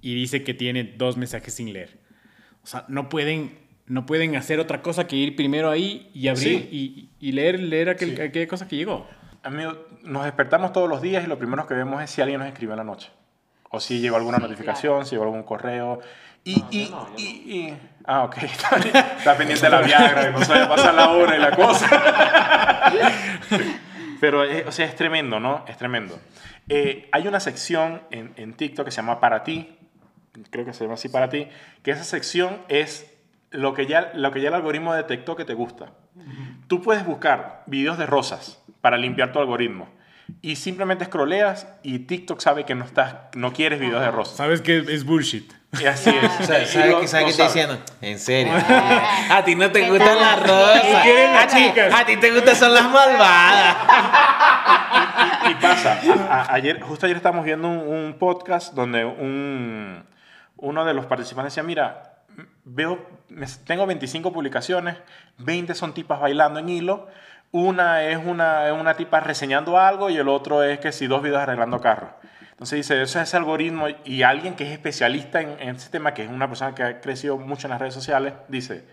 y dice que tiene dos mensajes sin leer. O sea, no pueden, no pueden hacer otra cosa que ir primero ahí y abrir Sí. y, y leer, leer aquel- Sí. aquella cosa que llegó. Amigo, nos despertamos todos los días y lo primero que vemos es si alguien nos escribió en la noche. O si llegó alguna Sí, notificación, si llegó algún correo. Y, y, y- y- ah, ok. Está, está pendiente de la Viagra, que no se vaya a pasar la hora y la cosa. Pero, eh, o sea, es tremendo, ¿no? Es tremendo. Eh, hay una sección en, en TikTok que se llama Para ti, creo que se llama así Para ti, que esa sección es lo que ya, lo que ya el algoritmo detectó que te gusta. Tú puedes buscar videos de rosas para limpiar tu algoritmo y simplemente scrolleas y TikTok sabe que no, estás, no quieres videos de rosas. Sabes que es bullshit. Y así es. O sea, Y ¿sabes qué, sabe qué está diciendo? En serio. A ti no te ¿Qué gustan las rosas. ¿Qué quieren las A ti, chicas? a ti te gustan son las malvadas. Y pasa, a- ayer, justo ayer estábamos viendo un, un podcast donde un, uno de los participantes decía, mira, veo, tengo 25 publicaciones, 20 son tipas bailando en hilo, una es una, es una tipa reseñando algo y el otro es que si dos videos arreglando carros. Entonces dice, eso es ese algoritmo y alguien que es especialista en, en ese tema, que es una persona que ha crecido mucho en las redes sociales, dice,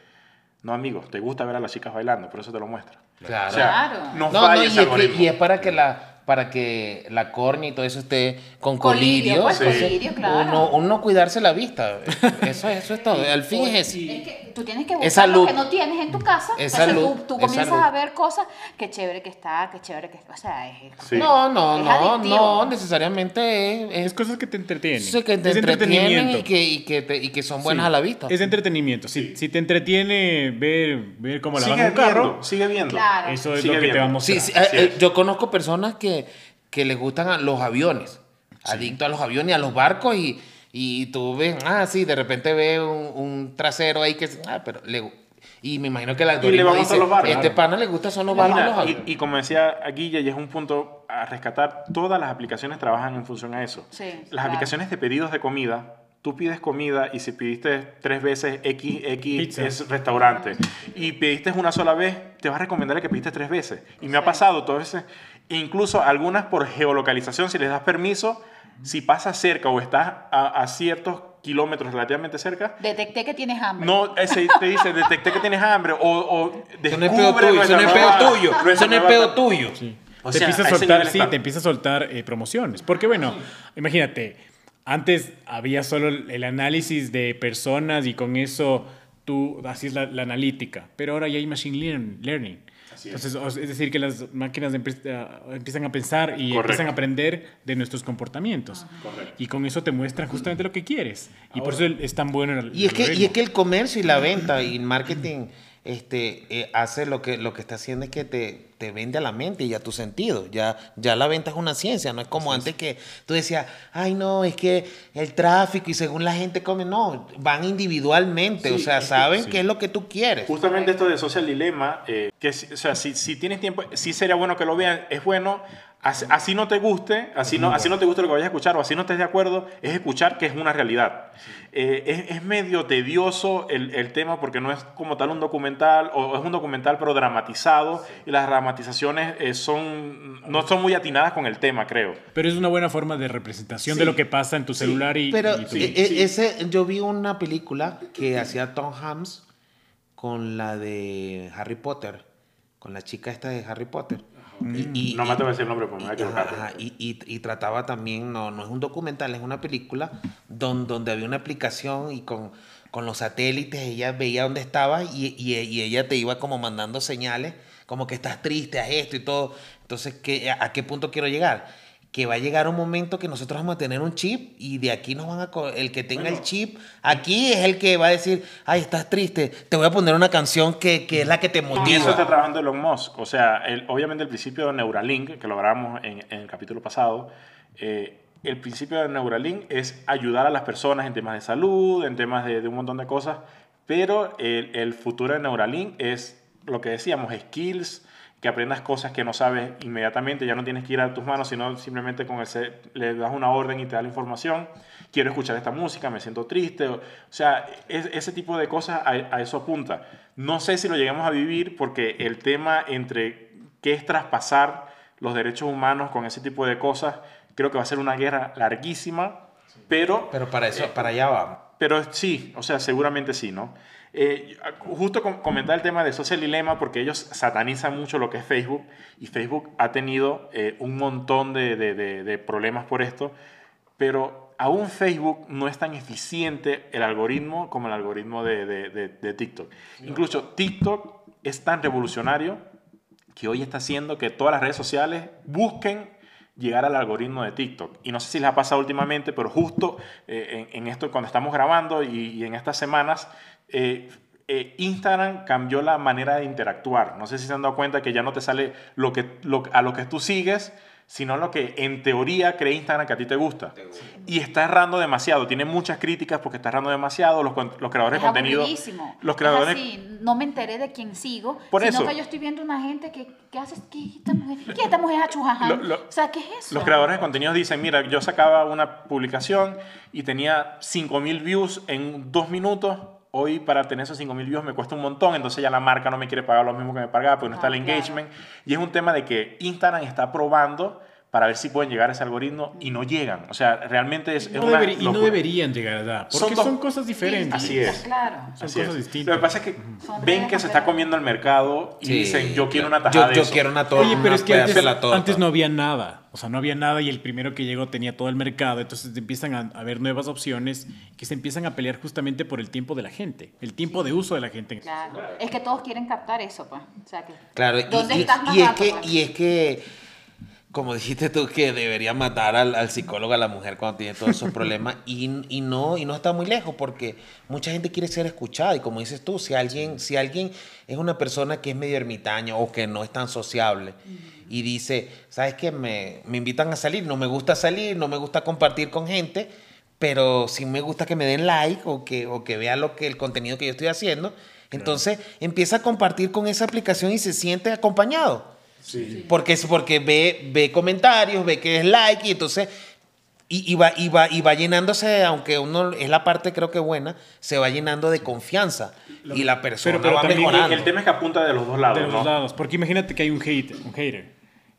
no amigo, te gusta ver a las chicas bailando, por eso te lo muestra. Claro. O sea, Claro. no, No, y ese es, que- y es para que la para que la córnea y todo eso esté con Colirio, colirio. pues, Entonces, colirio, claro. uno, uno cuidarse la vista. Eso, eso es todo. Al fin es. Es que tú tienes que buscar lo que no tienes en tu casa. Es Entonces salud, tú, comienzas a ver cosas, qué chévere que está, qué chévere que O sea, es, Sí. No, no, Es no, adictivo. no, necesariamente es, Es cosas que te entretienen. eso que te es entretienen entretenimiento. y que, y, que te- y que son buenas Sí. a la vista. Es entretenimiento. Si, si te entretiene ver, ver cómo lavan un carro, viendo, sigue viendo. Claro. eso es Sigue lo que te viendo. va a mostrar. Sí, sí, eh, eh, yo conozco personas que, que les gustan los aviones, adictos a los aviones y a los barcos y, y tú ves, ah, sí, de repente ve un, un trasero ahí que, ah, pero le, y me imagino que el le algoritmo van a gustar dice, los barcos, este pana le gusta son los Los los Mira, aviones. y, y como decía Guille, y es un punto a rescatar, todas las aplicaciones trabajan en función a eso. Sí, las claro. aplicaciones de pedidos de comida, tú pides comida y si pidiste tres veces X, X es restaurante y pediste una sola vez, te va a recomendar que pediste tres veces. Y me ha Sí. pasado todo ese, e incluso algunas por geolocalización, si les das permiso, si pasas cerca o estás a, a ciertos kilómetros relativamente cerca, Detecté que tienes hambre. no, ese te dice, detecté que tienes hambre o, o Eso no es descubre tuyo, eso no es nueva- tuyo, eso no es peo tuyo. Sí. O te sea, empieza a soltar, sí, te empieza a soltar eh, promociones. Porque bueno, imagínate, Antes había solo el análisis de personas y con eso tú hacías la, la analítica, pero ahora ya hay machine Entonces, o- es decir, que las máquinas eh, empiezan a pensar y Correcto. empiezan a aprender de nuestros comportamientos. Y con eso te muestran justamente lo que quieres. Y por eso es tan bueno el Y es, que, y es que el comercio y la venta y el marketing este, eh, hace lo que, lo que está haciendo es que te, te vende a la mente y a tu sentido. Ya, ya la venta es una ciencia, no es como antes que tú decías, ay no, es que el tráfico y según la gente come, no, van individualmente, Sí, o sea, saben sí. qué es lo que tú quieres. Justamente esto de Social Dilemma, eh, que si- o sea, si, si tienes tiempo, sí sería bueno que lo vean, es bueno, así, así no te guste, así no, así no te guste lo que vayas a escuchar o así no estés de acuerdo, es escuchar que es una realidad. Eh, es, es medio tedioso el, el tema porque no es como tal un documental, o es un documental pero dramatizado, y las dramatizaciones eh, son, no son muy atinadas con el tema, creo. Pero es una buena forma de representación de Sí. lo que pasa en tu celular y, Pero y tu- e- e- ese, yo vi una película que hacía Tom Hanks con la de Harry Potter, con la chica esta de Harry Potter. Y, y- no me atrevo a decir el nombre porque me voy a equivocar. Ajá, ajá, y, y- y trataba también, no, no es un documental, es una película don- donde había una aplicación y con, con los satélites ella veía dónde estaba y, y- y ella te iba como mandando señales, como que estás triste, haz esto y todo. Entonces, ¿qué, ¿a qué punto quiero llegar? Que va a llegar un momento que nosotros vamos a tener un chip y de aquí nos van a... El que tenga el chip aquí es el que va a decir, ay, estás triste, te voy a poner una canción que, que es la que te Y eso motiva. está trabajando Elon Musk. O sea, el- obviamente el principio de Neuralink, que lo hablamos en, en el capítulo pasado, eh, el principio de Neuralink es ayudar a las personas en temas de salud, en temas de, de un montón de cosas, pero el, el futuro de Neuralink es lo que decíamos, skills, que aprendas cosas que no sabes inmediatamente, ya no tienes que ir a tus manos, sino simplemente con el le das una orden y te da la información. Quiero escuchar esta música, me siento triste. O, sea, es- ese tipo de cosas a, a eso apunta. No sé si lo lleguemos a vivir porque el tema entre qué es traspasar los derechos humanos con ese tipo de cosas, creo que va a ser una guerra larguísima, pero Pero para eso, para allá vamos. pero sí, o sea, seguramente sí, ¿no? Eh, justo com- comentar el tema de Social Dilemma porque ellos satanizan mucho lo que es Facebook y Facebook ha tenido eh, un montón de, de- de- de problemas por esto, pero aún Facebook no es tan eficiente el algoritmo como el algoritmo de, TikTok. Incluso TikTok es tan revolucionario que hoy está haciendo que todas las redes sociales busquen llegar al algoritmo de TikTok. Y no sé si les ha pasado últimamente, pero justo eh, en, en esto, cuando estamos grabando y, y en estas semanas, eh, eh, Instagram cambió la manera de interactuar. No sé si se han dado cuenta que ya no te sale lo que, lo- a lo que tú sigues, sino lo que en teoría cree Instagram que a ti te gusta. Y está errando demasiado. Tiene muchas críticas porque está errando demasiado. Los, los creadores Es de contenido... Los Es creadores... así, no me enteré de quién sigo, Por sino eso. que yo estoy viendo una gente que, ¿qué haces? ¿Qué es esta mujer? ¿Qué es esta mujer? Lo- lo- o sea, ¿qué es eso? Los creadores de contenidos dicen, mira, yo sacaba una publicación y tenía 5.000 views en dos minutos. Hoy para tener esos 5.000 views me cuesta un montón, entonces ya la marca no me quiere pagar lo mismo que me pagaba porque no está Ah, el claro. engagement. Y es un tema de que Instagram está probando para ver si pueden llegar a ese algoritmo y no llegan. O sea, realmente es, es No una deberi- y no deberían llegar a edad, Son porque son, cosas diferentes. Así es. Claro. Son Así cosas es. distintas. Lo que pasa es que Son ven que se está comiendo el mercado y Sí, dicen, yo quiero una yo- tajada de yo eso. quiero una torta. Oye, pero es que una antes, no había nada. O sea, no había nada y el primero que llegó tenía todo el mercado. Entonces empiezan a haber nuevas opciones que se empiezan a pelear justamente por el tiempo de la gente, el tiempo de uso de la gente. Claro. Es que todos quieren captar eso, pues. O sea, que, Claro, ¿Dónde y- estás más y es que, pues? y es que, como dijiste tú, que debería matar al, al psicólogo a la mujer cuando tiene todos esos problemas y, y no, y no está muy lejos porque mucha gente quiere ser escuchada y como dices tú, si alguien, si alguien es una persona que es medio ermitaño o que no es tan sociable y dice, ¿sabes qué? Me, me invitan a salir, no me gusta salir, no me gusta compartir con gente, pero sí me gusta que me den like o que, o que vean lo que, el contenido que yo estoy haciendo. Entonces empieza a compartir con esa aplicación y se siente acompañado. Porque, es porque ve, ve comentarios, ve que es like y entonces... Y, y va, y, va, y va llenándose, aunque uno es la parte creo que buena, se va llenando de confianza. y la persona pero va también Y mejorando. el tema es que apunta de los dos lados, de los ¿no? dos lados. Porque imagínate que hay un hater, un hater,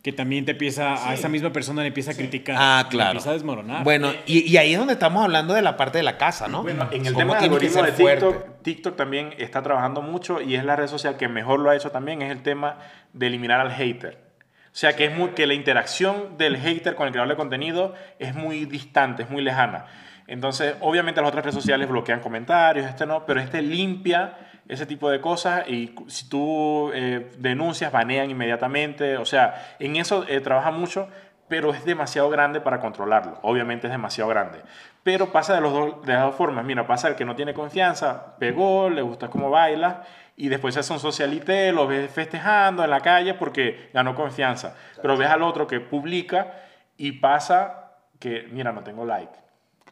que también te empieza, a esa misma persona le empieza a criticar. Ah, empieza a desmoronar. Bueno, y, y ahí es donde estamos hablando de la parte de la casa, ¿no? Bueno, en el tema de fuerte. TikTok, TikTok también está trabajando mucho y es la red social que mejor lo ha hecho también, es el tema de eliminar al hater. O sea, que, es muy, que la interacción del hater con el creador de contenido es muy distante, es muy lejana. Entonces, obviamente las otras redes sociales bloquean comentarios, este no, pero este limpia ese tipo de cosas y si tú eh, denuncias, banean inmediatamente. O sea, en eso eh, trabaja mucho, pero es demasiado grande para controlarlo. Obviamente es demasiado grande. Pero pasa de, los dos, de las dos formas. Mira, pasa el que no tiene confianza, pegó, le gusta cómo baila y después se hace un socialité, lo ves festejando en la calle porque ganó confianza. Pero ves al otro que publica y pasa que, mira, no tengo like.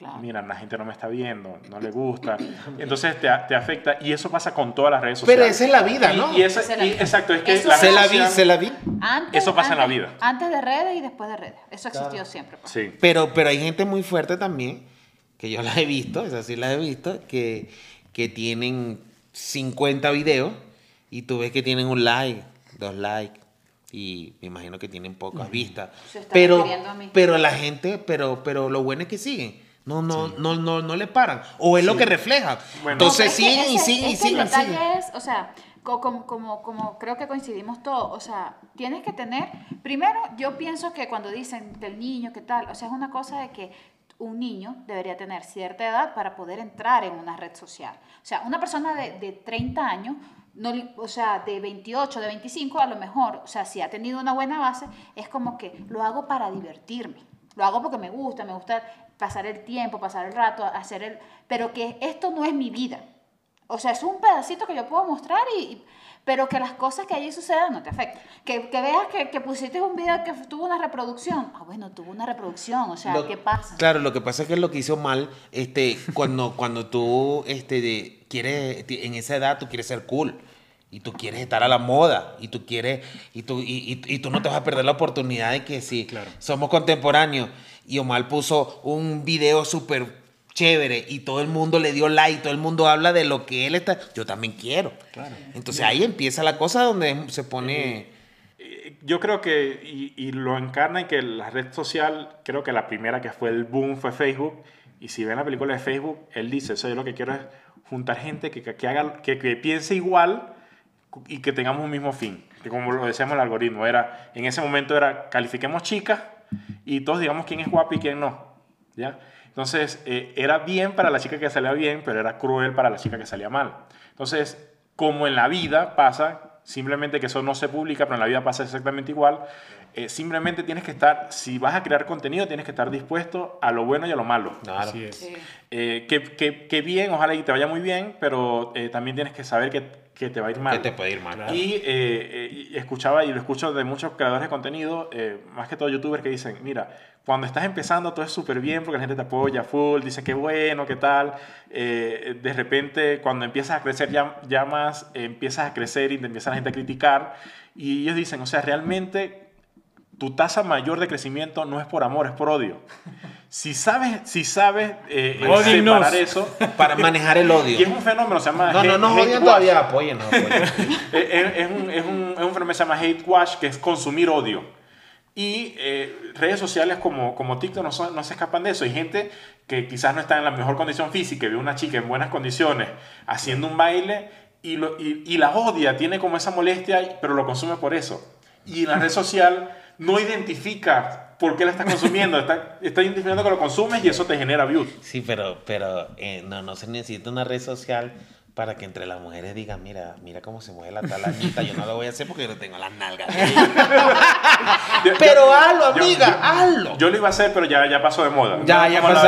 Claro. Mira, la gente no me está viendo, no le gusta. Entonces te, te afecta y eso pasa con todas las redes Pero sociales. esa es la vida, Y- ¿no? Y, esa- Esa es la y- vida. exacto, es que Eso la Se red la vi, social- se la vi. Antes, Eso pasa en la antes- vida. Antes de redes y después de redes. Eso ha existido siempre. pues. Sí. Pero, pero hay gente muy fuerte también, que yo las he visto, esas sí las he visto, que, que tienen 50 videos y tú ves que tienen un like, dos likes y me imagino que tienen pocas vistas. Se está Pero, refiriendo a mí. pero la gente, pero, pero lo bueno es que siguen. No, no, no, no, no le paran. O es lo que reflejan. Bueno. Entonces siguen y siguen y siguen. El y detalle siguen. es, o sea, co- como, como, como creo que coincidimos todos, o sea, tienes que tener, primero, yo pienso que cuando dicen del niño, ¿qué tal? O sea, es una cosa de que un niño debería tener cierta edad para poder entrar en una red social. O sea, una persona de, de 30 años, no, o sea, de 28, de 25, a lo mejor, o sea, si ha tenido una buena base, es como que lo hago para divertirme. Lo hago porque me gusta, me gusta pasar el tiempo, pasar el rato, hacer el... Pero que esto no es mi vida. O sea, es un pedacito que yo puedo mostrar y... y- pero que las cosas que allí sucedan no te afecten. Que, que veas que, que pusiste un video que tuvo una reproducción. Ah, bueno, tuvo una reproducción. O sea, Lo- ¿qué pasa? Claro, lo que pasa es que lo que hizo mal, este, cuando, cuando tú este, de- quieres, en esa edad tú quieres ser cool. Y tú quieres estar a la moda. Y tú quieres, y tú, y, y- y tú no te vas a perder la oportunidad de que si Claro. somos contemporáneos y Omar puso un video súper chévere y todo el mundo le dio like, todo el mundo habla de lo que él está, yo también quiero. Entonces ahí empieza la cosa donde se pone... Eh, Yo creo que, y, y lo encarna en que la red social, creo que la primera que fue el boom fue Facebook. Y si ven la película de Facebook, él dice, eso yo lo que quiero es juntar gente que, que, que haga, que, que piense igual y que tengamos un mismo fin. Que como lo decíamos el algoritmo, era, en ese momento era califiquemos chicas y todos digamos quién es guapo y quién no. ¿ya? Entonces, eh, era bien para la chica que salía bien, pero era cruel para la chica que salía mal. Entonces, como en la vida pasa, simplemente que eso no se publica, pero en la vida pasa exactamente igual, eh, simplemente tienes que estar, si vas a crear contenido, tienes que estar dispuesto a lo bueno y a lo malo. Claro. Así es. Sí. Eh, que, que, que bien, ojalá y te vaya muy bien, pero eh, también tienes que saber que, que te va a ir mal. Que te puede ir mal. Claro. Y eh, eh, y escuchaba y lo escucho de muchos creadores de contenido, eh, más que todo youtubers, que dicen, mira, cuando estás empezando todo es súper bien porque la gente te apoya full, dice qué bueno, qué tal. Eh, de repente cuando empiezas a crecer ya, ya más, empiezas a crecer y te empieza la gente a criticar. Y ellos dicen, o sea, realmente tu tasa mayor de crecimiento no es por amor, es por odio. Si sabes, si sabes eh, eh, Odienos. separar eso, Para manejar el odio. y es un fenómeno, se llama No, no, hate- no, hate odian watch. todavía, apóyennos, apóyennos. Eh, eh, es, un, es, un, es un fenómeno que se llama hate watch, que es consumir odio. Y eh, redes sociales como, como TikTok no, son- no se escapan de eso. Hay gente que quizás no está en la mejor condición física, ve una chica en buenas condiciones haciendo un baile y, lo, y, y la odia, tiene como esa molestia, pero lo consume por eso. Y en la red social no identifica por qué la estás consumiendo, está, está identificando que lo consumes y eso te genera views. Sí, pero, pero eh, no, no se necesita una red social para que entre las mujeres digan, mira, mira cómo se mueve la talañita, yo no lo voy a hacer porque yo no tengo las nalgas. Pero hazlo, amiga, hazlo. Yo lo iba a hacer, pero ya, ya pasó de moda. Ya, ya pasó,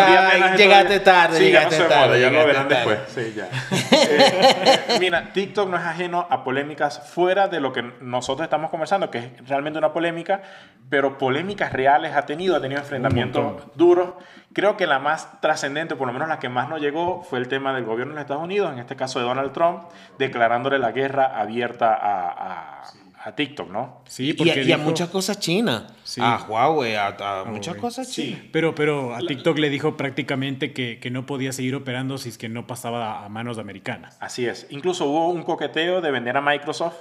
llegaste tarde, Sí, llegaste ya pasó de tarde, moda, ya lo verán tarde. después. Sí, ya. Eh, mira, TikTok no es ajeno a polémicas fuera de lo que nosotros estamos conversando, que es realmente una polémica, pero polémicas reales ha tenido, ha tenido enfrentamientos duros. Creo que la más trascendente, por lo menos la que más nos llegó, fue el tema del gobierno de los Estados Unidos, en este caso de Donald Trump, declarándole la guerra abierta a, a- a TikTok, ¿no? Sí, y, a, porque y a dijo- muchas cosas chinas. Sí. A Huawei, a, a muchas Huawei. cosas chinas. Pero, pero a TikTok le dijo prácticamente que, que no podía seguir operando si es que no pasaba a manos americanas. Así es. Incluso hubo un coqueteo de vender a Microsoft,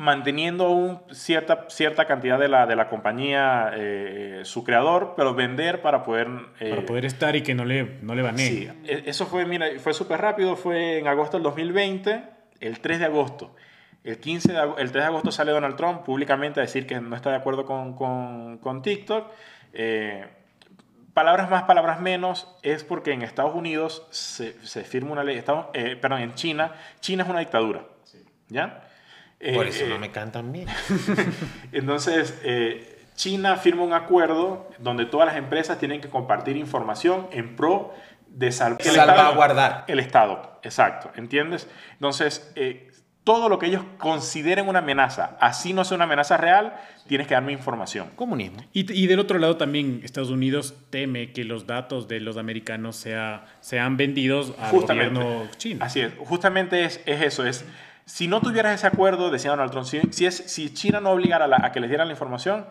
manteniendo aún cierta, cierta cantidad de la, de la compañía, eh, su creador, pero vender para poder... eh, Para poder estar y que no le, no le baneen. Sí, e- eso fue, mira, fue súper rápido, fue en agosto del 2020, el 3 de agosto. El, 15 de, ag- el 3 de agosto sale Donald Trump públicamente a decir que no está de acuerdo con, con, con TikTok. Eh, palabras más, palabras menos, es porque en Estados Unidos se, se firma una ley, Estados- perdón, en China, China es una dictadura. ¿Ya? Por Eh, eso no eh, me cantan bien. entonces, eh, China firma un acuerdo donde todas las empresas tienen que compartir información en pro de sal- que el Salvaguardar. El Estado, exacto, ¿entiendes? Entonces, eh, todo lo que ellos consideren una amenaza, así no sea una amenaza real, tienes que darme información. Comunismo. Y, y del otro lado también Estados Unidos teme que los datos de los americanos sea, sean vendidos al Justamente. gobierno chino. Así es, justamente es, es eso, es... Si no tuvieras ese acuerdo, decía Donald Trump, si, si es, si China no obligara a, la- a que les dieran la información,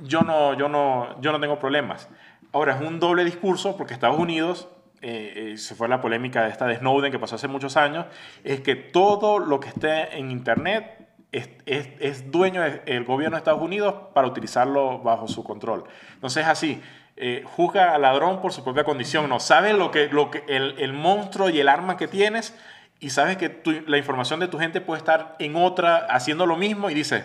yo no, yo, no, yo no tengo problemas. Ahora, es un doble discurso porque Estados Unidos, eh, eh, se fue la polémica de esta de Snowden que pasó hace muchos años, es que todo lo que esté en Internet es, es, es dueño del gobierno de Estados Unidos para utilizarlo bajo su control. Entonces, así, eh, juzga al ladrón por su propia condición, no sabe lo que, lo que el, el monstruo y el arma que tienes y sabes que tu- la información de tu gente puede estar en otra haciendo lo mismo y dices,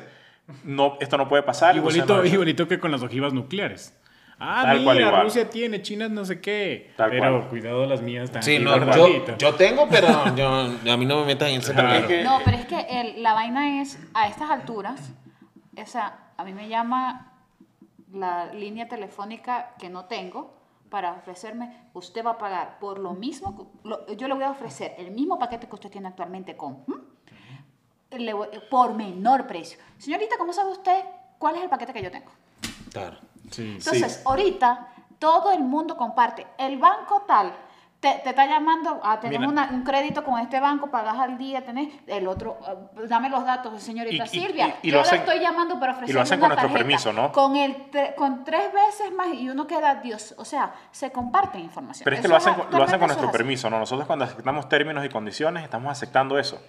no, esto no puede pasar. Igualito, igualito que con las ojivas nucleares. Ah, Tal cual mira, igual. Rusia tiene, China no sé qué. Tal pero cual. cuidado las mías están Sí, no, yo, yo tengo, pero yo, a mí no me metan en ese que- No, pero es que el- la vaina es, a estas alturas, o sea, a mí me llama la línea telefónica que no tengo para ofrecerme, usted va a pagar por lo mismo, lo- yo le voy a ofrecer el mismo paquete que usted tiene actualmente con, ¿m? Le voy- por menor precio. Señorita, ¿cómo sabe usted cuál es el paquete que yo tengo? Claro. Sí. Entonces, ahorita todo el mundo comparte. El banco tal te, te está llamando, Mira. una- un crédito con este banco, pagas al día, tenés el otro, ah, dame los datos, señorita Y- Silvia. y- y yo lo la hacen- estoy llamando para hacen una con nuestro permiso, ¿no? Con, el tre- con tres veces más y uno queda, Dios, o sea, se comparte información. Pero es que Eso lo hacen, lo hacen con nuestro permiso, ¿no? Nosotros cuando aceptamos términos y condiciones estamos aceptando eso.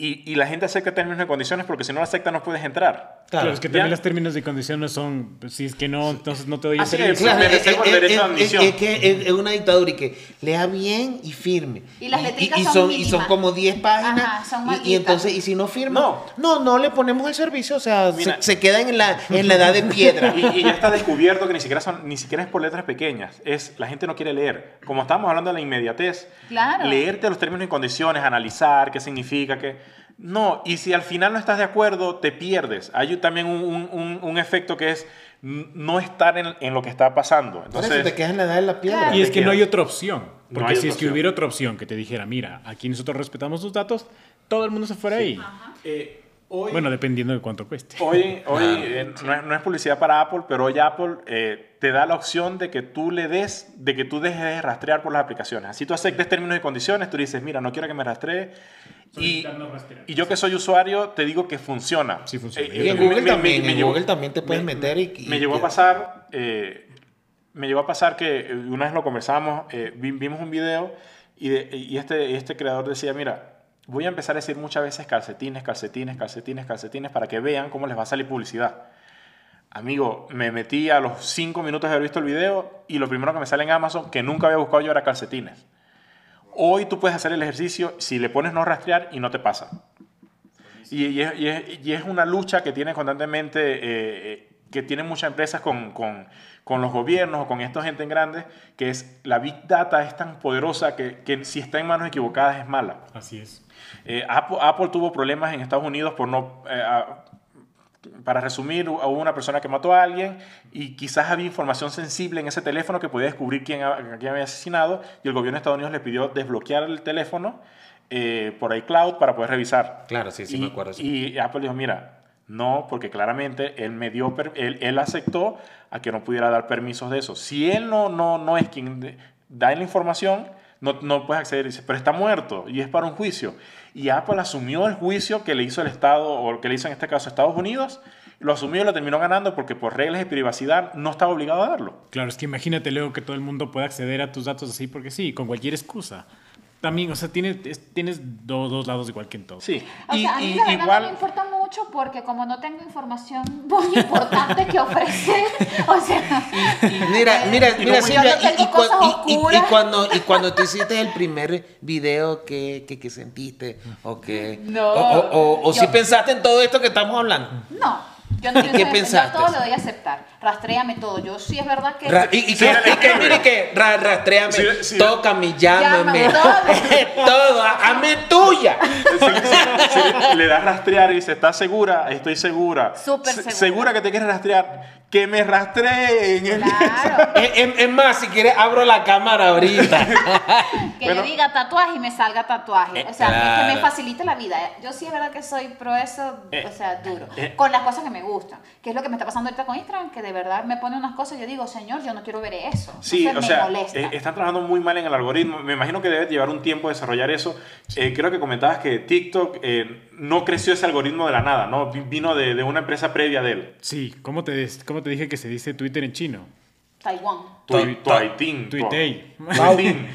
Y, y la gente acepta términos y condiciones porque si no lo acepta no puedes entrar. Claro, Claro. es que Ya. también los términos y condiciones son, pues, si es que no, entonces no te doy el Así es, servicio. claro. Claro, merecer es, con es- derecho de es- admisión. es que es, es una dictadura y que lea bien y firme. Y las letricas y son son, y son como 10 páginas. Ajá, son y- y, entonces, y si no firma, No. no, no, le ponemos el servicio. O sea, Mira. se, se quedan en la, en la edad de piedra. Y, y ya está descubierto que ni siquiera, son, ni siquiera es por letras pequeñas. Es, la gente no quiere leer. Como estamos hablando de la inmediatez, Claro. leerte los términos y condiciones, analizar qué significa, qué... No, y si al final no estás de acuerdo, te pierdes. Hay también un, un- un- un efecto que es no estar en, en lo que está pasando. Por eso Entonces, te quedas en la edad de la piedra. Y es que no hay otra opción. Porque si es que hubiera otra opción que te dijera, mira, aquí nosotros respetamos tus datos, todo el mundo se fuera ahí. eh, hoy, Bueno, dependiendo de cuánto cueste. Hoy, hoy Claro. eh, no, es, no es publicidad para Apple, pero hoy Apple eh, te da la opción de que tú le des, de que tú dejes de rastrear por las aplicaciones. Así tú aceptes términos y condiciones, tú dices, mira, no quiero que me rastree. Y, y yo que soy usuario, te digo que funciona. Sí funciona. Eh, Y en me- Google me- también, me en Google también te puedes me- meter y- y Me llegó a pasar, eh, me llegó a pasar que eh, una vez lo conversamos, eh, vi- vimos un video y, de- y este, este creador decía, mira, voy a empezar a decir muchas veces calcetines, calcetines, calcetines, calcetines para que vean cómo les va a salir publicidad. Amigo, me metí a los 5 minutos de haber visto el video y lo primero que me sale en Amazon, que nunca había buscado yo, era calcetines. Hoy tú puedes hacer el ejercicio si le pones no rastrear y no te pasa. Y, y es, y es- y es una lucha que tiene constantemente, eh, eh, que tienen muchas empresas con, con- con los gobiernos o con esta gente en grande, que es la Big Data es tan poderosa que, que si está en manos equivocadas es mala. Así es. Eh, Apple, Apple tuvo problemas en Estados Unidos por no... eh, a- para resumir, hubo una persona que mató a alguien y quizás había información sensible en ese teléfono que podía descubrir quién, había asesinado y el gobierno de Estados Unidos le pidió desbloquear el teléfono eh, por iCloud para poder revisar. Claro, sí, sí y, me acuerdo. sí. Y Apple dijo, mira, no, porque claramente él me dio, él, él aceptó a que no pudiera dar permisos de eso. Si él no, no, no es quien da la información, no, no puedes acceder. Dice, pero está muerto y es para un juicio. Y Apple asumió el juicio que le hizo el Estado, o que le hizo en este caso Estados Unidos, lo asumió y lo terminó ganando porque por reglas de privacidad no estaba obligado a darlo. Claro, es que imagínate luego que todo el mundo pueda acceder a tus datos así porque sí, con cualquier excusa. También, o sea, tienes, es- tienes do- dos lados igual que en todo. Sí. O Y- sea, a mí y- la verdad igual, no me importa mucho porque como no tengo información muy importante que ofrecer, o sea... Mira, mira, Y mira, como Silvia, yo no y, cuando, y cuando tú hiciste el primer video, ¿qué, qué, qué sentiste? ¿O qué? No. O, o, o- o Yo- si pensaste en todo esto que estamos hablando. No, yo no ¿Qué pienso pensaste? Yo todo lo doy a aceptar. Rastréame todo. Yo sí es verdad que... Ra- y, y Sí, que, y mire que ra- rastréame, Sí, sí. tócame, llámame, Llámame, todo. todo, hazme tuya. Sí, sí, sí, le das rastrear y dice, ¿estás segura? Estoy segura. Súper Se- segura. ¿Segura que te quieres rastrear? Que me rastreen. Claro. Es, más, si quieres abro la cámara ahorita. Que Bueno. le diga tatuaje y me salga tatuaje. O sea, que- que, claro. me facilite la vida. Yo sí es verdad que soy pro eso, Eh, o sea, duro. eh. Con las cosas que me gustan. Que es lo que me está pasando ahorita con Instagram, que de verdad me pone unas cosas y yo digo, señor, yo no quiero ver eso. Sí, Entonces o me sea, molesta. eh, están trabajando muy mal en el algoritmo. Me imagino que debe llevar un tiempo desarrollar eso. Eh, creo que comentabas que TikTok eh, no creció ese algoritmo de la nada, ¿no? Vi- Vino de, de una empresa previa de él. Sí, ¿cómo te, cómo te dije que se dice Twitter en chino? Taiwán. Tui- Ta- ta- Tuaitín. Tuitei.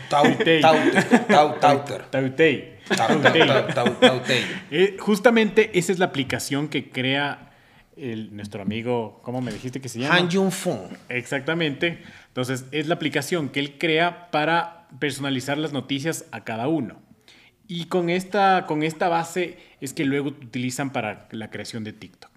Tautei. Tau- tau- Tautei. tau- tau- tautei. Eh, justamente esa es la aplicación que crea el, nuestro amigo, ¿cómo me dijiste que se llama? Han Jun Fun. Exactamente. Entonces, es la aplicación que él crea para personalizar las noticias a cada uno. Y con esta, con esta base es que luego utilizan para la creación de TikTok.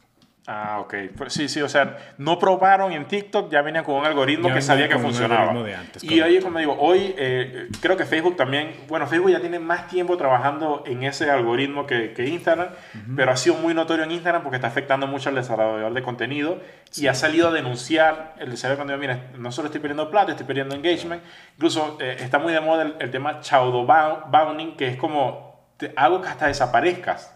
Ah, ok. Pues sí, sí, o sea, no probaron en TikTok, ya venían con un algoritmo Ya que sabía que funcionaba. de antes, y ahí, como digo, hoy eh, creo que Facebook también, bueno, Facebook ya tiene más tiempo trabajando en ese algoritmo que, que Instagram, pero ha sido muy notorio en Instagram porque está afectando mucho al desarrollador de contenido y ha salido a denunciar el desarrollo de contenido, mira, no solo estoy perdiendo plata, estoy perdiendo engagement, incluso eh, está muy de moda el, el tema chaudo bounding, que es como, te hago que hasta desaparezcas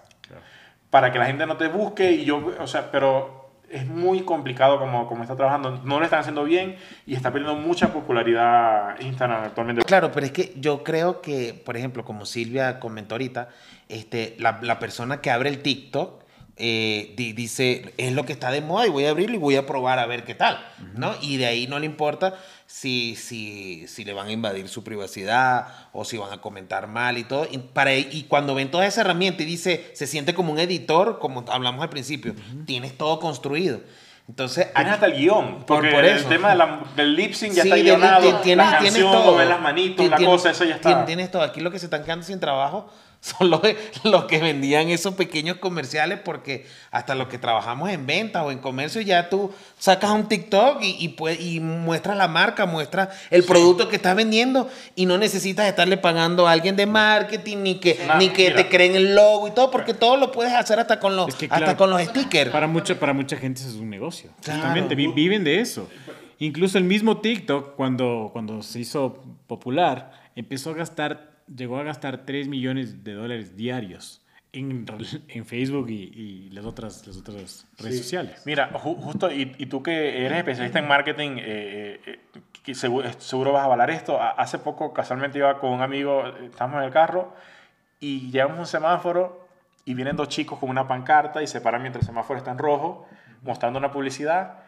para que la gente no te busque y yo, o sea, pero es muy complicado como, como está trabajando, no lo están haciendo bien y está perdiendo mucha popularidad Instagram actualmente. Claro, pero es que yo creo que, por ejemplo, como Silvia comentó ahorita, este, la, la persona que abre el TikTok eh, di- dice, es lo que está de moda y voy a abrirlo y voy a probar a ver qué tal, ¿no? Y de ahí no le importa si, si, si le van a invadir su privacidad o si van a comentar mal y todo. Y, para, y cuando ven toda esa herramienta y dice, se siente como un editor, como hablamos al principio, tienes todo construido. Entonces, Tienes hasta el guion, Por- porque por el eso. tema de la- del lip sync ya Sí, está guionado, tienes, la tienes canción, todo. mover las manitos, la cosa, eso ya está. tien- Tienes todo. Aquí lo que se están quedando sin trabajo son los, los que vendían esos pequeños comerciales porque hasta los que trabajamos en venta o en comercio ya tú sacas un TikTok y, y, pue- y muestras la marca, muestras el producto que estás vendiendo y no necesitas estarle pagando a alguien de marketing ni que, ni que mira. te creen el logo y todo porque todo lo puedes hacer hasta con los, Es que, hasta claro, con los stickers. Para mucha, para mucha gente eso es un negocio. Claro. Justamente, viven de eso. Incluso el mismo TikTok, cuando, cuando se hizo popular, empezó a gastar, llegó a gastar 3 millones de dólares diarios en, en Facebook y, y las, otras, las otras redes sociales. Mira, ju- justo, y, y tú que eres especialista en marketing, eh, eh, eh, que seguro, seguro vas a avalar esto. Hace poco, casualmente, iba con un amigo, eh, estábamos en el carro, y llegamos a un semáforo, y vienen dos chicos con una pancarta, y se paran mientras el semáforo está en rojo, mostrando una publicidad,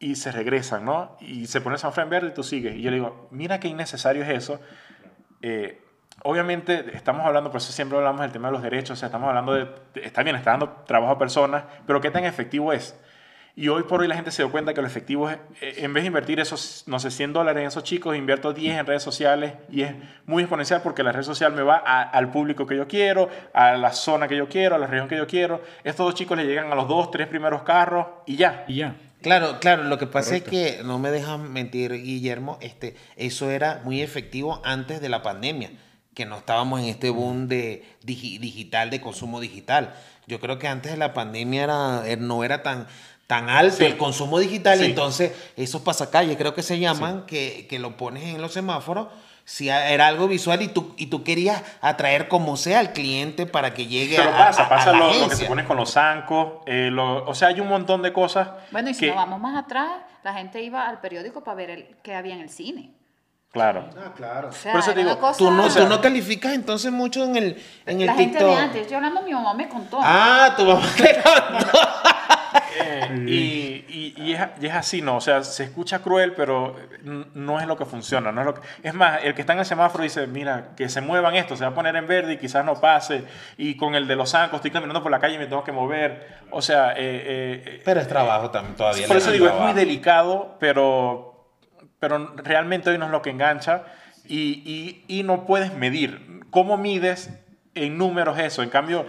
y se regresan, ¿no? Y se pone el semáforo en verde y tú sigues. Y yo le digo, mira qué innecesario es eso. Eh, obviamente estamos hablando, por eso siempre hablamos del tema de los derechos, o sea, estamos hablando de, está bien, está dando trabajo a personas, pero qué tan efectivo es. Y hoy por hoy la gente se dio cuenta que lo efectivo es, eh, en vez de invertir esos, no sé, 100 dólares en esos chicos, invierto 10 en redes sociales y es muy exponencial porque la red social me va a- al público que yo quiero, a la zona que yo quiero, a la región que yo quiero. Estos dos chicos le llegan a los dos, tres primeros carros y ya. Y ya. Claro, claro, lo que pasa Correcto. es que, no me dejan mentir, Guillermo, este, eso era muy efectivo antes de la pandemia, que no estábamos en este boom de digi- digital, de consumo digital. Yo creo que antes de la pandemia era, er- no era tan, tan alto Sí. el consumo digital, Sí. entonces esos pasacalles creo que se llaman, que, que lo pones en los semáforos, si era algo visual y tú, y tú querías atraer como sea al cliente para que llegue Pero a, pasa, a- a pasa la lo, lo que se pone con los zancos, eh, lo- o sea, hay un montón de cosas. Bueno, y si que- nos vamos más atrás, la gente iba al periódico para ver el, qué había en el cine. Claro. Ah, claro. O sea, Por eso digo, una cosa- Tú no, tú no calificas entonces mucho en el, en el la gente TikTok. de antes, yo hablando, mi mamá me contó. Ah, tu mamá te contó. Eh, y, y- y es, y es así, ¿no? O sea, se escucha cruel, pero no es lo que funciona. No es, lo que- es más, el que está en el semáforo dice, mira, que se muevan esto, se va a poner en verde y quizás no pase. Y con el de los zancos estoy caminando por la calle y me tengo que mover. O sea, eh, eh, Pero es trabajo también todavía. por eso digo, es muy delicado, pero, pero realmente hoy no es lo que engancha y, y, no puedes medir. ¿Cómo mides en números eso? En cambio,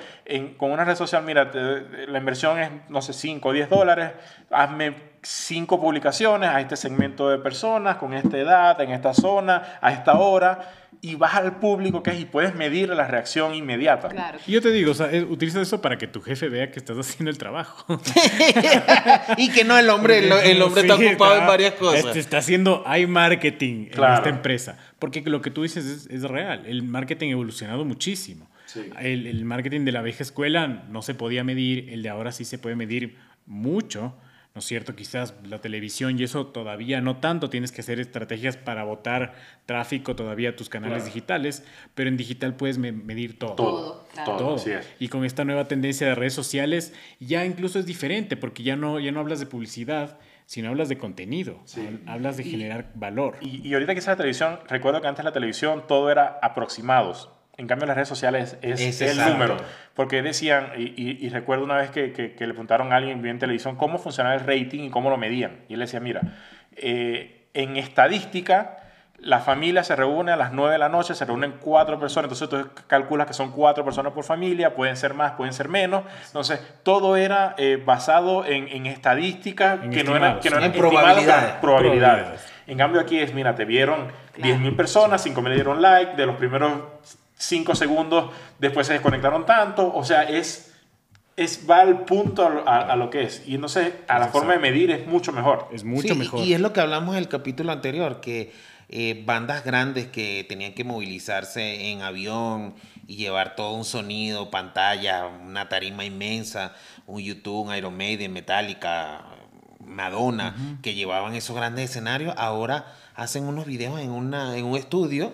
con una red social, mira, la inversión es, no sé, 5 o 10 dólares, hazme 5 publicaciones a este segmento de personas, con esta edad, en esta zona, a esta hora, y vas al público que es y puedes medir la reacción inmediata. Claro. Y yo te digo, o sea, es- utiliza eso para que tu jefe vea que estás haciendo el trabajo. y que no, el hombre, el, el hombre está Sí, ocupado está- en varias cosas. este, está haciendo iMarketing en Claro. esta empresa. Porque lo que tú dices es, es real. El marketing ha evolucionado muchísimo. El, el marketing de la vieja escuela no se podía medir, el de ahora sí se puede medir mucho. ¿No es cierto? Quizás la televisión y eso todavía no tanto. Tienes que hacer estrategias para botar tráfico todavía a tus canales Claro. digitales, pero en digital puedes me- medir todo. Todo, claro. todo, es. Y con esta nueva tendencia de redes sociales ya incluso es diferente porque ya no, ya no hablas de publicidad, sino hablas de contenido, hablas de generar valor. Y, y ahorita que está la televisión, recuerdo que antes la televisión todo era aproximados. En cambio, las redes sociales es, Es el exacto. número. Porque decían, y, y- y recuerdo una vez que, que- que le preguntaron a alguien en televisión cómo funcionaba el rating y cómo lo medían. Y él decía, mira, eh, en estadística, la familia se reúne a las 9 de la noche, se reúnen cuatro personas, entonces tú calculas que son cuatro personas por familia, pueden ser más, pueden ser menos. Entonces, todo era eh, basado en, en estadísticas En que, no eran, que no eran En probabilidades. probabilidades. En cambio aquí es, mira, te vieron Claro. 10.000 personas, 5.000 le dieron like, de los primeros 5 segundos después se desconectaron tanto, o sea, es, es va al punto a, lo- a- a lo que es. Y entonces a la forma de medir es mucho mejor. Es mucho Sí, mejor. Y es lo que hablamos en el capítulo anterior, que eh, bandas grandes que tenían que movilizarse en avión y llevar todo un sonido, pantalla, una tarima inmensa, un YouTube, un Iron Maiden, Metallica, Madonna, que llevaban esos grandes escenarios, ahora hacen unos videos en, una, en un estudio.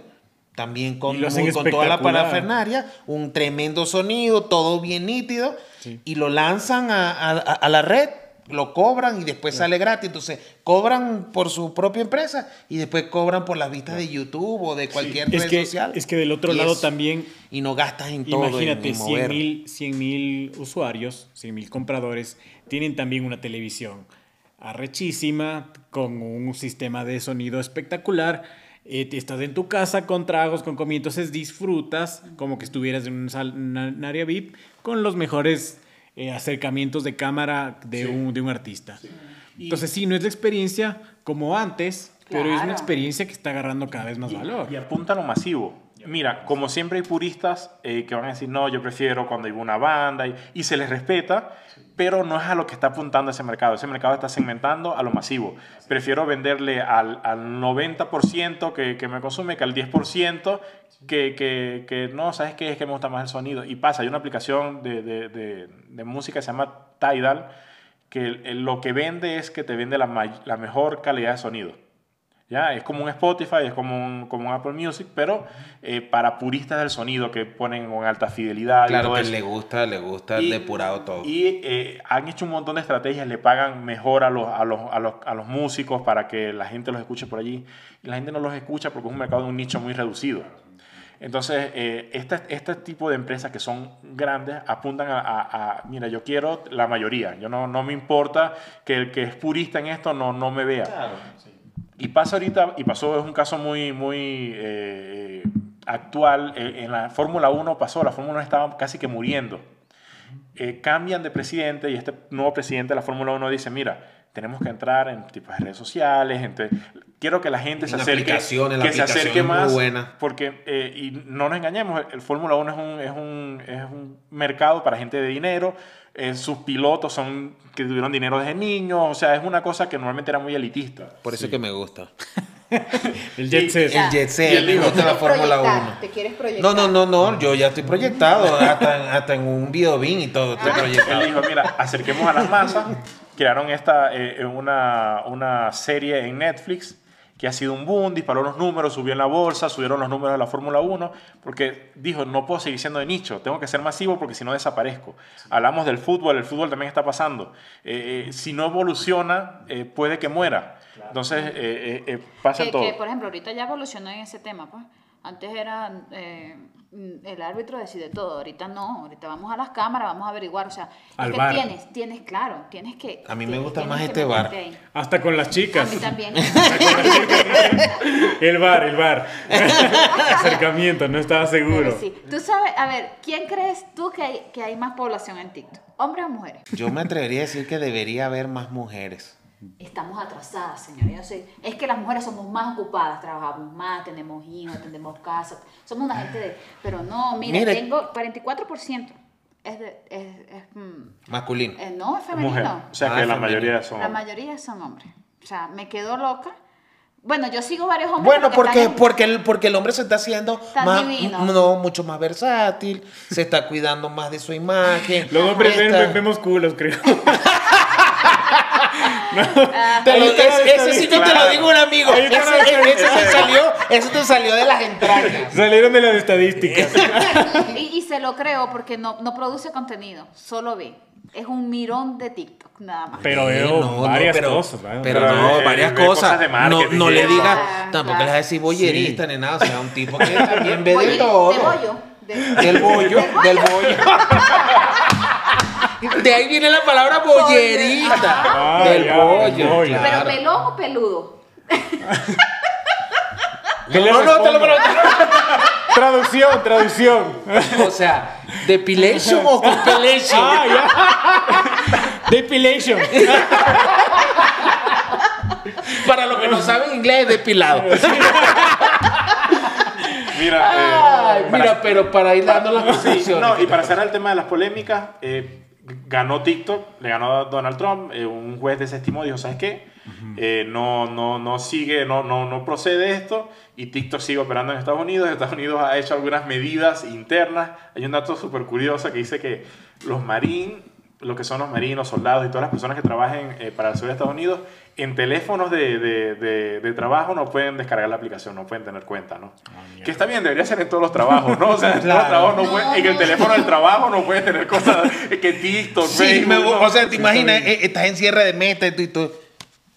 También con, muy- con toda la parafernalia, un tremendo sonido, todo bien nítido, Sí. y lo lanzan a, a- la red, lo cobran y después sale gratis. Entonces, cobran por su propia empresa y después cobran por las vistas de YouTube o de cualquier es, red que, social. es que del otro Y lado es- también, Y no gastas en todo. imagínate, en 100 mover. mil 100,000 usuarios, 100 mil compradores, tienen también una televisión arrechísima, con un sistema de sonido espectacular. Eh, te estás en tu casa con tragos, con comida, entonces disfrutas como que estuvieras en un, sal- una- un área VIP con los mejores eh, acercamientos de cámara de, un, de un artista. Entonces sí, no es la experiencia como antes, pero es una Claro. experiencia que está agarrando cada vez más valor. Y apunta a lo masivo. Mira, como siempre hay puristas eh, que van a decir, no, yo prefiero cuando hay una banda y, y se les respeta, pero no es a lo que está apuntando ese mercado. Ese mercado está segmentando a lo masivo. Prefiero venderle al, al 90% que, que me consume que al 10% que, que, que no, ¿sabes qué? Es que me gusta más el sonido. Y pasa, hay una aplicación de, de, de, música que se llama Tidal, que lo que vende es que te vende la, la mejor calidad de sonido. ¿Ya? Es como un Spotify, es como un, como un Apple Music, pero eh, para puristas del sonido que ponen con alta fidelidad y Claro todo que eso. le gusta, le gusta Y- depurado todo. Y eh, han hecho un montón de estrategias, le pagan mejor a los, a, los, a, los, a los músicos para que la gente los escuche por allí. Y la gente no los escucha porque es un mercado de un nicho muy reducido. Entonces, eh, este, este tipo de empresas que son grandes apuntan a, a- a, mira, yo quiero la mayoría. Yo no, no me importa que el que es purista en esto no, no me vea. Y pasa ahorita, y pasó, es un caso muy, muy eh, actual. eh, en la Fórmula 1 pasó, la Fórmula 1 estaba casi que muriendo. Eh, cambian de presidente y este nuevo presidente de la Fórmula 1 dice, mira, tenemos que entrar en tipos de redes sociales, gente, quiero que la gente se acerque, la que se acerque más, buena. porque, eh, y no nos engañemos, el, el Fórmula 1 es un, es, un, es un mercado para gente de dinero, eh, sus pilotos son que tuvieron dinero desde niños, o sea, es una cosa que normalmente era muy elitista. Por eso que me gusta. El jet set. El jet set, él me dijo, gusta la ¿Te quieres Fórmula proyectar? 1. ¿Te quieres proyectar? No, no, no, no, yo ya estoy proyectado, hasta en, hasta en un videobin y todo estoy proyectado. Él dijo, mira, acerquemos a las masas. Crearon esta, eh, una, una serie en Netflix que ha sido un boom, disparó los números, subió en la bolsa, subieron los números de la Fórmula 1, porque dijo, no puedo seguir siendo de nicho, tengo que ser masivo porque si no desaparezco. Hablamos del fútbol, el fútbol también está pasando. Eh, eh, si no evoluciona, eh, puede que muera. Entonces, eh, pasa que, todo. que, por ejemplo, ahorita ya evolucionó en ese tema, pues. Antes era eh, mm, el árbitro decide todo, ahorita no, ahorita vamos a las cámaras, vamos a averiguar, o sea, es Al que tienes, tienes, claro, tienes que... A mí me tienes- gusta tienes más este ahí. Hasta con las A chicas. mí también. El bar, el bar. Acercamiento, no estaba seguro. Sí. Tú sabes, a ver, ¿quién crees tú que hay, que hay más población en TikTok? ¿Hombres o mujeres? Yo me atrevería a decir que debería haber más mujeres. Estamos atrasadas. Yo sé. Es que las mujeres somos más ocupadas, trabajamos más, tenemos hijos, tenemos casa. Somos una gente de... Pero no, mira, Mire. tengo 44%. Es de... Es, es, mm, Masculino. eh, no, es femenino. Mujer. O sea, Ah, que la femenino. mayoría son... La mayoría son hombres. O sea, me quedo loca. Bueno, yo sigo varios hombres. Bueno, porque, en- porque, el, porque el hombre se está haciendo Tan más, divino. no, mucho más versátil, se está cuidando más de su imagen. Los hombres ven- Está- vemos culos, creo. Te lo- Ahí está la ese, sí no te lo digo un amigo. Ese, ese te salió, ese te salió de las entrañas. Salieron de las estadísticas. Y, y se lo creo porque no, no produce contenido, solo ve. Es un mirón de TikTok, nada más. Pero veo no, no, varias pero- cosas. ¿verdad? Pero Pero, no, eh, varias cosas. cosas no, no le eso. digas, Claro, tampoco claro. le vas a decir bollerista Sí. ni nada. O sea, un tipo que también ve de todo. De bollo. de- Del bollo, del bollo. De ahí viene la palabra bollerista. Ah, del ya, bollo. bollo. Pero claro. pelón o peludo. ¿Qué le No, no, te lo respondo? Traducción, traducción. O sea, depilation o compilation. Ah, ya. Depilation. Para los que no saben inglés, depilado. Mira, eh, Ay, para- mira, pero para ir dando las Sí, no, y para cerrar el tema de las polémicas, eh, ganó TikTok, le ganó a Donald Trump, eh, un juez desestimó, dijo, ¿sabes qué? Eh, no, no, no sigue, no, no, no procede esto, y TikTok sigue operando en Estados Unidos. Estados Unidos ha hecho algunas medidas internas. Hay un dato súper curioso que dice que los marines, lo que son los marinos, soldados y todas las personas que trabajen eh, para el sur de Estados Unidos, en teléfonos de, de, de- de trabajo no pueden descargar la aplicación, no pueden tener cuenta, ¿no? que está bien, debería ser en todos los trabajos, ¿no? O sea, en todos los trabajos no No, pueden- en el no. teléfono del trabajo no puedes tener cosas que TikTok, Sí, Facebook, me- ¿no? o sea, te imaginas, eh, estás en cierre de meta y tú, y tú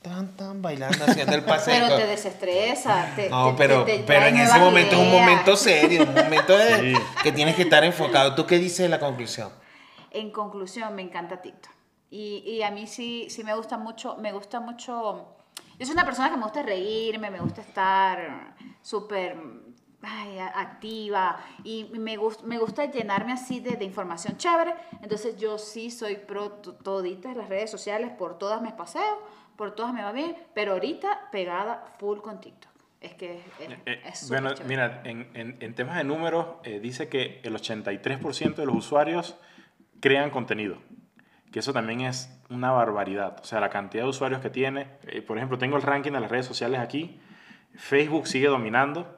tan, tan bailando, haciendo el paseo. Pero te desestresa. Te, No, pero, te- te pero en ese momento es un momento serio, un momento de, Sí. que tienes que estar enfocado. ¿Tú qué dices de la conclusión? En conclusión, me encanta TikTok. Y, y a mí sí, sí me gusta mucho, me gusta mucho... Yo soy una persona que me gusta reírme, me gusta estar súper ay, activa y me, gust- me gusta llenarme así de, de información chévere. Entonces yo sí soy pro to- toditas las redes sociales, por todas me paseo, por todas me va bien, pero ahorita pegada full con TikTok. Es que es, Eh, es súper bueno, chévere. mira, en, en- en temas de números, eh, dice que el 83% de los usuarios crean contenido. Que eso también es una barbaridad. O sea, la cantidad de usuarios que tiene. eh, por ejemplo, tengo el ranking de las redes sociales aquí. Facebook sigue dominando.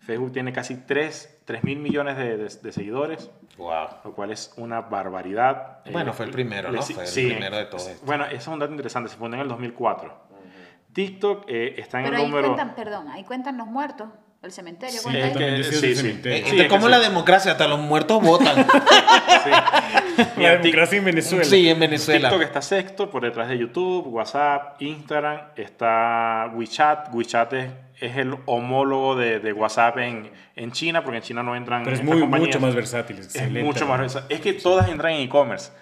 Facebook tiene casi 3, mil millones de, de- de seguidores, Wow. lo cual es una barbaridad. Bueno, Eh, fue el primero, ¿no? sí- Fue el sí. primero de todo esto. Bueno, eso es un dato interesante. Se fundó en el 2004. TikTok eh, está en Pero el ahí número... cuentan, perdón, ahí cuentan los muertos, el cementerio. Sí, es que, sí sí, del sí. cementerio. Sí, esto es es como que la democracia, hasta los muertos votan. Sí. La democracia en Venezuela. sí, en Venezuela. TikTok está sexto por detrás de YouTube, WhatsApp, Instagram, está WeChat. WeChat es, es el homólogo de, de WhatsApp en, en China, porque en China no entran Pero es muy, mucho más versátil. Es excelente. mucho más versátil. Es que todas entran en e-commerce.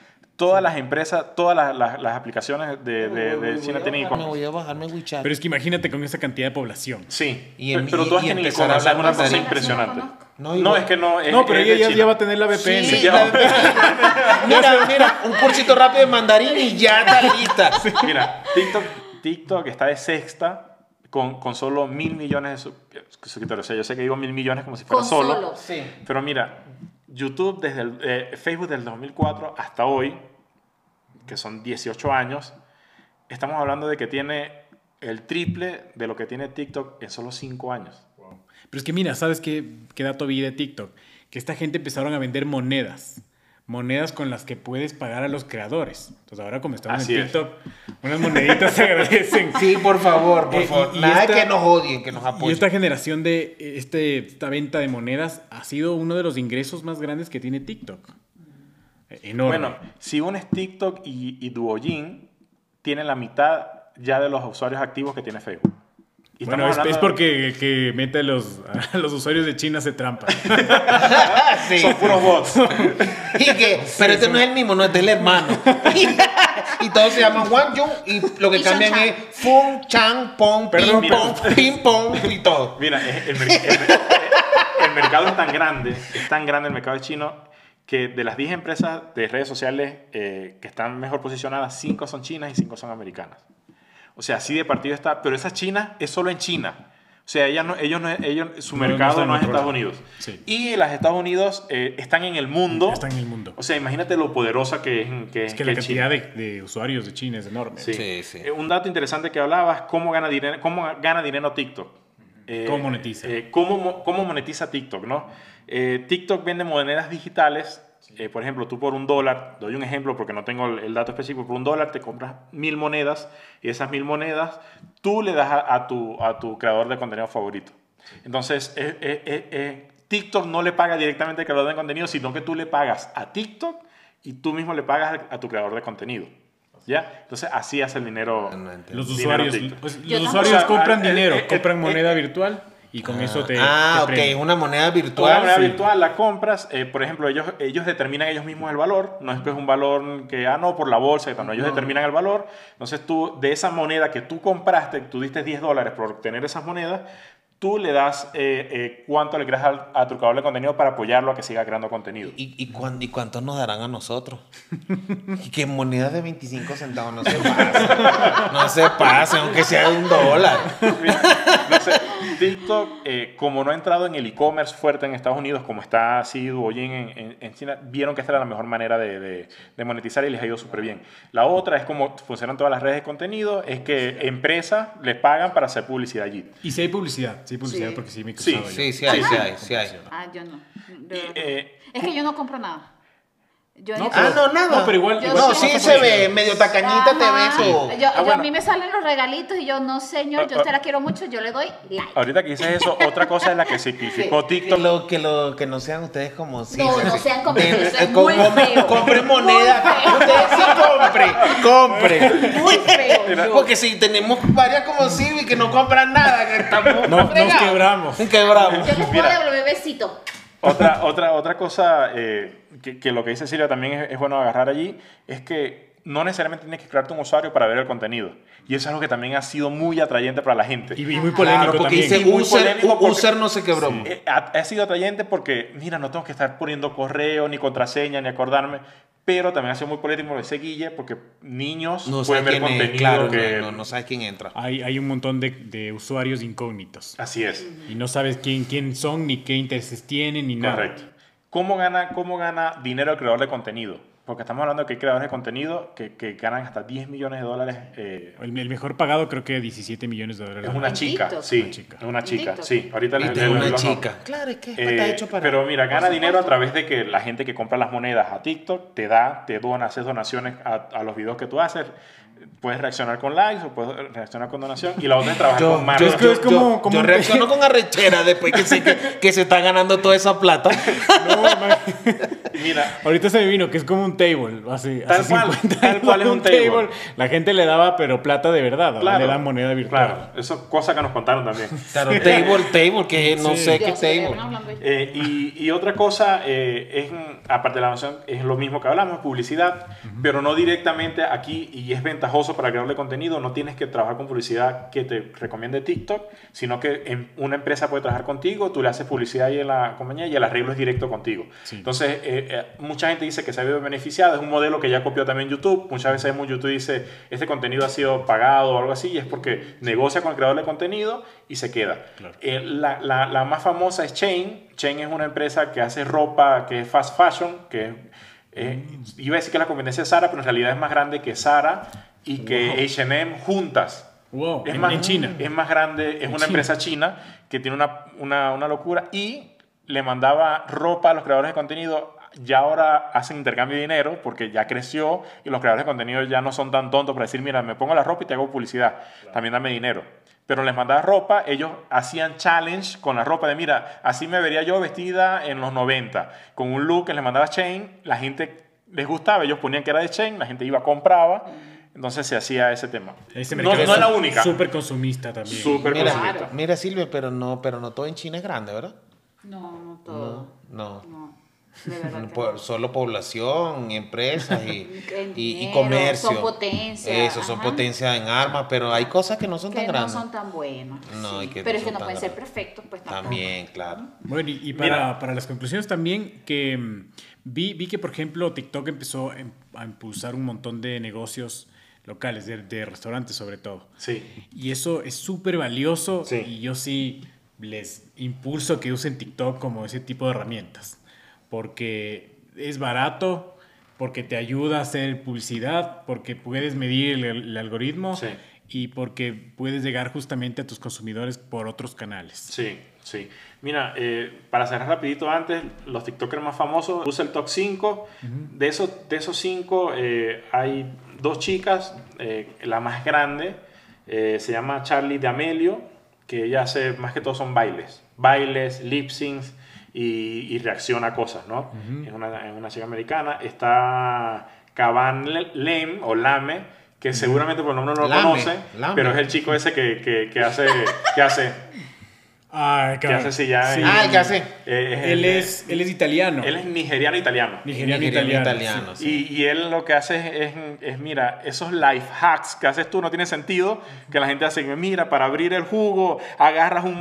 Todas las empresas, todas las, las- las aplicaciones de, de- de China tienen Me e-commerce. voy a bajarme WeChat. Pero es que imagínate con esa cantidad de población. Sí, Y en- pero y- todas y tienen e-commerce. Es una cosa impresionante. No es que no. Es, No, pero es ella ya, va a tener la VPN. Sí, ya. la- mira, mira, un cursito rápido de mandarín y ya está lista. Mira, TikTok, TikTok está de sexta con, con solo mil millones de su- suscriptores. O sea, yo sé que digo mil millones como si fuera Con solo. solo. Sí. Pero mira, YouTube desde el, eh, Facebook desde el 2004 hasta hoy, que son 18 años, estamos hablando de que tiene el triple de lo que tiene TikTok en solo 5 años. Pero es que mira, ¿sabes qué, qué dato vi de TikTok? Que esta gente empezaron a vender monedas. monedas con las que puedes pagar a los creadores. Entonces ahora como estamos Así en es. TikTok, unas moneditas se agradecen. Sí, por favor, por Eh, y- favor. y Nada esta- que nos odien, que nos Y apoyen. esta generación de este, esta venta de monedas ha sido uno de los ingresos más grandes que tiene TikTok. Enorme. Bueno, si unes TikTok y, y Duoyin, tiene la mitad ya de los usuarios activos que tiene Facebook. Y Bueno, es, es hablando de- porque que mete a los, a los usuarios de China se trampa. Sí. Son puros bots. Y que, pero este no es el mismo, no, este es el hermano. y todos se llaman Wang Jun y lo que Y cambian es Fung, Chang, Pong, Perdón, Ping mira. Pong, Ping Pong y todo. Mira, el mercado es tan grande, es tan grande el mercado chino que de las 10 empresas de redes sociales eh, que están mejor posicionadas, 5 son chinas y 5 son americanas. O sea, así de partido está, pero esa China es solo en China. O sea, ellas no, ellos no, ellos, su No, mercado no, es Estados. Unidos. Sí. Y las Estados Unidos eh, están en el mundo. Están en el mundo. O sea, imagínate lo poderosa que es, que, Es que la China. cantidad de, de usuarios de China es enorme. Sí. Sí, sí. Eh, un dato interesante que hablabas, ¿cómo gana dinero, cómo gana dinero TikTok? Eh, ¿Cómo monetiza? eh, ¿cómo, mo- ¿Cómo monetiza TikTok? ¿no? Eh, TikTok vende monedas digitales. eh, por ejemplo, tú por un dólar, doy un ejemplo porque no tengo el, dato específico, por un dólar te compras mil monedas y esas mil monedas tú le das a, a tu, a tu creador de contenido favorito. Entonces, eh, eh, eh, eh, TikTok no le paga directamente al creador de contenido, sino que tú le pagas a TikTok y tú mismo le pagas a tu creador de contenido. ¿Ya? Entonces, así hace el dinero. No. Los usuarios, TikTok. pues, los usuarios compran dinero, compran moneda virtual y con eso te. ah, te ok, una moneda virtual. moneda sí. virtual la compras, eh, por ejemplo, ellos, ellos determinan ellos mismos el valor, no es que es un valor que, ah, no, por la bolsa, y tal, no, ellos determinan el valor. Entonces tú, de esa moneda que tú compraste, tú diste 10 dólares por obtener esas monedas, tú le das eh, eh, cuánto le creas al- a, tu creador de contenido para apoyarlo a que siga creando contenido. ¿Y, y, cuán- ¿Y cuántos nos darán a nosotros? y que monedas de 25 centavos no se pasen. No se pasen, aunque sea de un dólar. Mira, no sé, TikTok, eh, como no ha entrado en el e-commerce fuerte en Estados Unidos, como está así Douyin en, en, en China, vieron que esta era la mejor manera de, de- de monetizar y les ha ido súper bien. La otra es como funcionan todas las redes de contenido, es que empresas les pagan para hacer publicidad allí. Y si hay publicidad, sí hay publicidad Sí. porque sí me he Sí. Sí, sí hay, sí hay, sí hay. Ah, yo no. Y, eh, es que yo no compro nada. Yo No, pero- Ah, no, nada. No, pero igual. Igual No, sí sí se ve, medio tacañita te Ajá. ves. o- Yo, yo- Ah, bueno. A mí me salen los regalitos y yo, no, señor, yo Ah, te la quiero mucho, yo le doy like. ahorita que dices eso, otra cosa es la que simplificó Que TikTok. lo, que, lo, que no sean ustedes como sí. No, sí, no sí. sean como Ven, eso, es eh, muy com- feo. Compre moneda. Ustedes sí compre, compre. Muy feo. Porque si tenemos varias como Silvi que no compran nada, que estamos No, nos quebramos. Quebramos. Yo les puedo devolver besito. Otra, otra, otra cosa eh, que, que lo que dice Silvia también es, es bueno agarrar allí es que no necesariamente tienes que crearte un usuario para ver el contenido. Y eso es algo que también ha sido muy atrayente para la gente. Y, muy polémico Claro, porque también. dice user, polémico porque- user no sé qué broma. Eh, ha, ha sido atrayente porque, mira, no tengo que estar poniendo correo, ni contraseña, ni acordarme. Pero también ha sido muy polémico ese guille porque niños No pueden ver contenido es, claro, que... no, no, no sabes quién entra. Hay, hay un montón de, de usuarios incógnitos. Así es. Y no sabes quién, quién son, ni qué intereses tienen, ni nada. Correcto. ¿Cómo gana, ¿Cómo gana dinero el creador de contenido? Porque estamos hablando de que hay creadores de contenido que, que ganan hasta 10 millones de dólares. eh, El, el mejor pagado creo que 17 millones de dólares. es una chica, TikTok. sí. Una chica. Es una chica, sí. Ahorita les les- una los chica. nombres. Claro, es que Eh, está hecho para. pero mira, gana dinero a través de que la gente que compra las monedas a TikTok te da, te dona, haces donaciones a, a los videos que tú haces. Puedes reaccionar con likes o puedes reaccionar con donación. Y la otra es trabajar Yo, con yo, marcas. es que es como- yo- como yo reacciono con arrechera después que sé que, que se está ganando toda esa plata. No, Mira, Ahorita se me vino que es como un table. Hace, Tal hace cual, 50 tal años cual es un table. La gente le daba, pero plata de verdad. claro. Le dan moneda virtual. Claro, eso es cosa que nos contaron también. Claro, table, table, que no Sí. sé qué Yo table. Eh, y, y otra cosa, eh, es, aparte de la noción, es lo mismo que hablamos, publicidad, pero no directamente aquí, y es ventajoso para crearle contenido, no tienes que trabajar con publicidad que te recomiende TikTok, sino que en- una empresa puede trabajar contigo, tú le haces publicidad ahí en la compañía y el arreglo es directo contigo. Sí. Entonces, eh, eh, mucha gente dice que se ha visto beneficiado, es un modelo que ya copió también YouTube, muchas veces YouTube dice, este contenido ha sido pagado o algo así, y es porque negocia con el creador de contenido y se queda. Claro. Eh, la, la- la más famosa es Chain. Chain es una empresa que hace ropa que es fast fashion, que eh, iba a decir que la competencia de Zara, pero en realidad es más grande que Zara y que H&M juntas. Wow, Es en, más, en China. Es más grande, es una China. empresa china que tiene una, una, una locura y le mandaba ropa a los creadores de contenido ya ahora hacen intercambio de dinero porque ya creció y los creadores de contenido ya no son tan tontos para decir, mira, me pongo la ropa y te hago publicidad, también dame dinero. Pero les mandaba ropa, ellos hacían challenge con la ropa de, mira, así me vería yo vestida en los 90, con un look que les mandaba Chain, la gente les gustaba, ellos ponían que era de Chain, la gente iba, compraba, entonces se hacía ese tema. Ese no, no es la única. Súper consumista también. Súper Mira, consumista. mira Silvia, pero no, pero no todo en China es grande, ¿verdad? No, no todo. No. No, Por- no. solo población, empresas y, En y- y dinero, comercio. son potencias, Eso, son potencias en armas, pero hay cosas que no son que tan no grandes. son tan buenos. No, sí. y que Pero no es que no pueden ser perfectos, pues tampoco. También, claro. Bueno, y, y para, para las conclusiones también, que mm, vi, vi que, por ejemplo, TikTok empezó em- a impulsar un montón de negocios locales, de, de restaurantes sobre todo. Sí. Y eso es súper valioso Sí. y yo sí les impulso que usen TikTok como ese tipo de herramientas, porque es barato, porque te ayuda a hacer publicidad, porque puedes medir el, el algoritmo Sí. y porque puedes llegar justamente a tus consumidores por otros canales. Sí, sí. Mira, eh, para cerrar rapidito antes, los TikTokers más famosos, puse el top 5. de, esos, de esos 5 hay dos chicas, eh, la más grande eh, se llama Charlie D'Amelio, que ella hace más que todo son bailes, bailes, lip syncs y, y reacciona a cosas, ¿no? es, una, es una chica americana. Está Caban Lame o Lame, que seguramente por el nombre no lo Lame, conoce, Lame. pero es el chico ese que, que, que hace... Que hace Ah, que hace si ya Sí. en- Ah, ya sé. eh, es Él el- es, él es italiano. él es nigeriano italiano nigeriano Nigeriano italiano. italiano, sí. sí. y, y él lo que hace es, es, es, mira esos life hacks que haces tú no tiene sentido que la gente hace mira para abrir el jugo agarras un,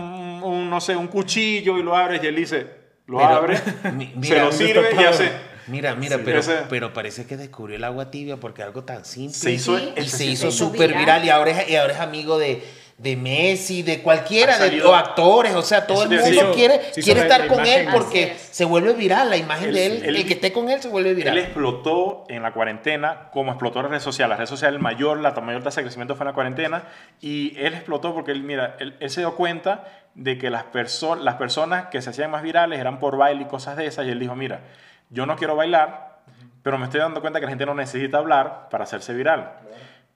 un, no sé un cuchillo y lo abres y él dice lo Pero- abre Mi- se lo sirve y hace Mira, mira, Sí. pero, Ese- pero parece que descubrió el agua tibia porque algo tan simple. se hizo Sí. y se hizo súper viral. viral y ahora es, y ahora es amigo de, de Messi, de cualquiera, de los actores, o sea, todo el mundo quiere, quiere estar con él porque es. se vuelve viral, la imagen Él- de él, él- el que esté con él se vuelve Él viral. explotó en la cuarentena como explotó las redes sociales. Las redes sociales, el mayor, la mayor tasa de crecimiento fue en la cuarentena. Y él explotó porque él, mira, él, él se dio cuenta de que las, perso las personas que se hacían más virales eran por baile y cosas de esas. Y él dijo, mira, yo no quiero bailar, pero me estoy dando cuenta que la gente no necesita hablar para hacerse viral.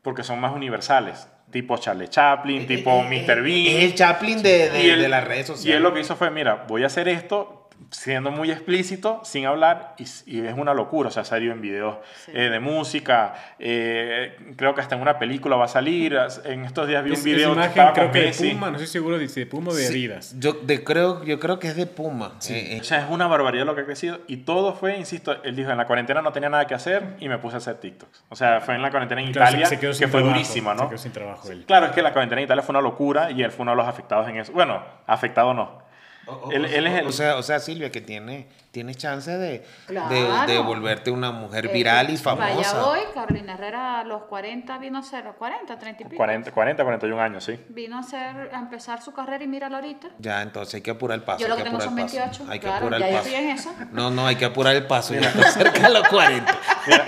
Porque son más universales. Tipo Charlie Chaplin, tipo Mr. Bean. Es el Chaplin de, de- él- de las redes sociales. Y él lo que hizo fue, mira, voy a hacer esto siendo muy explícito, sin hablar, y, y es una locura. O sea, salió en videos Sí. eh, de música, eh, creo que hasta en una película va a salir. En estos días vi Es- un esa video que imagen estaba creo con que de Messi. Puma, no estoy seguro si de Puma o de Sí, Adidas. yo, de, creo, yo creo que es de Puma. Eh, eh, O sea, es una barbaridad lo que ha crecido. Y todo fue, insisto, él dijo, en la cuarentena no tenía nada que hacer y me puse a hacer TikToks. O sea, fue en la cuarentena en Claro, se- Italia, se quedó que fue trabajo, durísima, Se ¿no? quedó sin trabajo él. Claro, es que la cuarentena en Italia fue una locura y él fue uno de los afectados en eso. Bueno, afectado no. O- o- Él- él es el- o sea, o sea, Silvia, que tiene, tienes chance de, Claro. de, de volverte una mujer viral y Eh, allá famosa. voy, Carolina Herrera a los 40 vino a hacer, 40, 30 y pico. 40, 40 41 años, sí. Vino a, hacer, a empezar su carrera y míralo ahorita. Ya, entonces hay que apurar el paso. Yo lo hay que tengo apurar son el paso. 28. Hay que claro, apurar ya el yo paso. estoy en eso. No, no, hay que apurar el paso. Ya está cerca de los 40. Mira,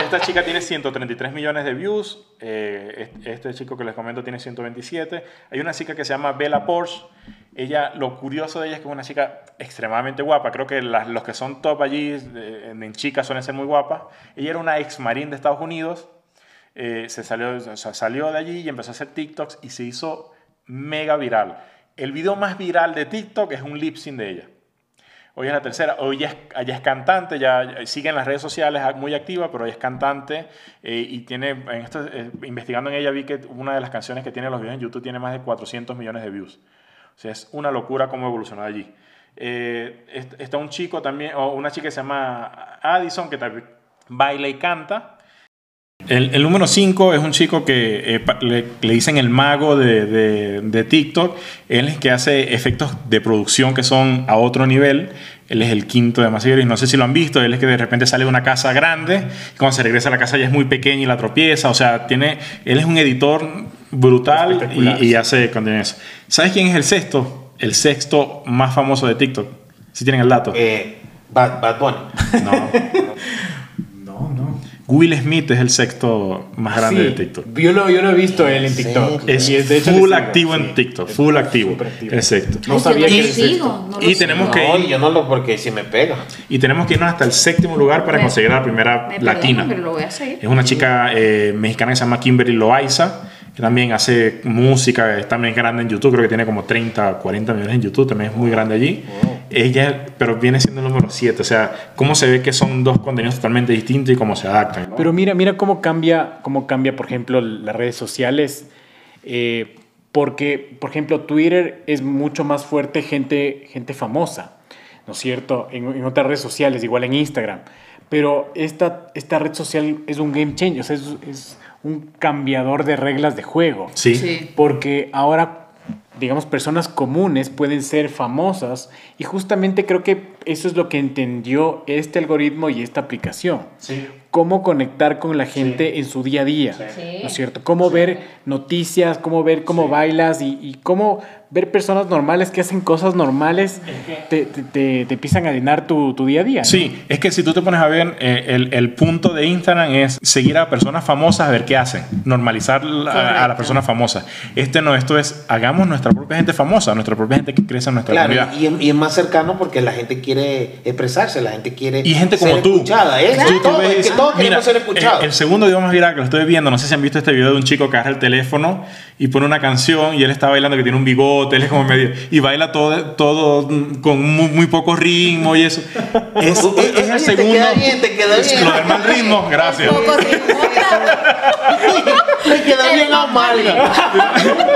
e- esta chica tiene 133 millones de views. eh, est- este chico que les comento tiene 127. Hay una chica que se llama Bella Porsche. Ella, lo curioso de ella es que es una chica extremadamente guapa. Creo que los que son top allí en, en chicas suelen ser muy guapas. Ella era una ex marín de Estados Unidos. eh, se salió, salió de allí y empezó a hacer TikToks y se hizo mega viral. El video más viral de TikTok es un lip sync de ella. Hoy es la tercera, hoy ya es, ella es cantante, ya ya sigue en las redes sociales muy activa, pero ella es cantante eh, y tiene, en esto, eh, investigando en ella vi que una de las canciones que tiene los videos en YouTube tiene más de 400 millones de views. O sea, es una locura cómo evolucionó allí. Eh, est- está un chico también, o una chica que se llama Addison, que también baila y canta. El, el número 5 es un chico que eh, le, le dicen el mago de, de- de TikTok. Él es que hace efectos de producción que son a otro nivel. Él es el quinto de Masegueris. No sé si lo han visto. Él es que de repente sale de una casa grande. Y cuando se regresa a la casa ya es muy pequeña y la tropieza. O sea, tiene, él es un editor brutal y, y hace contenido. ¿Sabes quién es el sexto? El sexto más famoso de TikTok. Si tienen el dato. Eh, Bad, Bad Bunny. No. Will Smith es el sexto más grande Sí, de TikTok. Yo lo, yo lo he visto él en TikTok. Es Y de hecho full activo sí. en TikTok, full activo. Exacto. No sabía que sigo, no Y tenemos que ir- yo no lo porque si me pega. Y tenemos que irnos hasta el séptimo lugar para Me- conseguir a la primera Me latina. pero lo voy a seguir. Es una chica eh, mexicana que se llama Kimberly Loaiza, que también hace música, es también grande en YouTube, creo que tiene como 30, 40 millones en YouTube, también es muy grande allí. Ella, pero viene siendo el número 7, o sea, cómo se ve que son dos contenidos totalmente distintos y cómo se adaptan. ¿no? Pero mira, mira cómo cambia, cómo cambia, por ejemplo, las redes sociales. eh, porque, por ejemplo, Twitter es mucho más fuerte gente, gente famosa, ¿no es cierto? En, en otras redes sociales, igual en Instagram. Pero esta, esta red social es un game changer, o sea, es, es un cambiador de reglas de juego. Sí. Sí. Porque ahora, digamos, personas comunes pueden ser famosas y justamente creo que eso es lo que entendió este algoritmo y esta aplicación. Sí. Cómo conectar con la gente en su día a día, Sí. ¿no es cierto? Cómo ver noticias, cómo ver cómo bailas y, y cómo ver personas normales que hacen cosas normales te, te, te- te empiezan a llenar tu, tu día a día. ¿no? Sí, es que si tú te pones a ver, eh, el, el punto de Instagram es seguir a personas famosas a ver qué hacen, normalizar la- a, las personas famosas. Este no, esto es, hagamos nuestra propia gente famosa, nuestra propia gente que crece en nuestra Claro, comunidad. y, es- y es más cercano porque la gente quiere expresarse, la gente quiere Y gente como ser tú. escuchada. ¿eh? Tú- tú Todo, ves- es que todos mira, queremos ser el, escuchados. el segundo video más viral que lo estoy viendo, no sé si han visto este video de un chico que agarra el teléfono y pone una canción y él está bailando que tiene un bigote, él es como medio y baila todo, todo con muy, muy poco ritmo y eso. Es, es- es el Oye, te segundo. queda bien, te queda bien. Lo del mal ritmo, gracias. Poco ritmo. Me quedó bien amarga.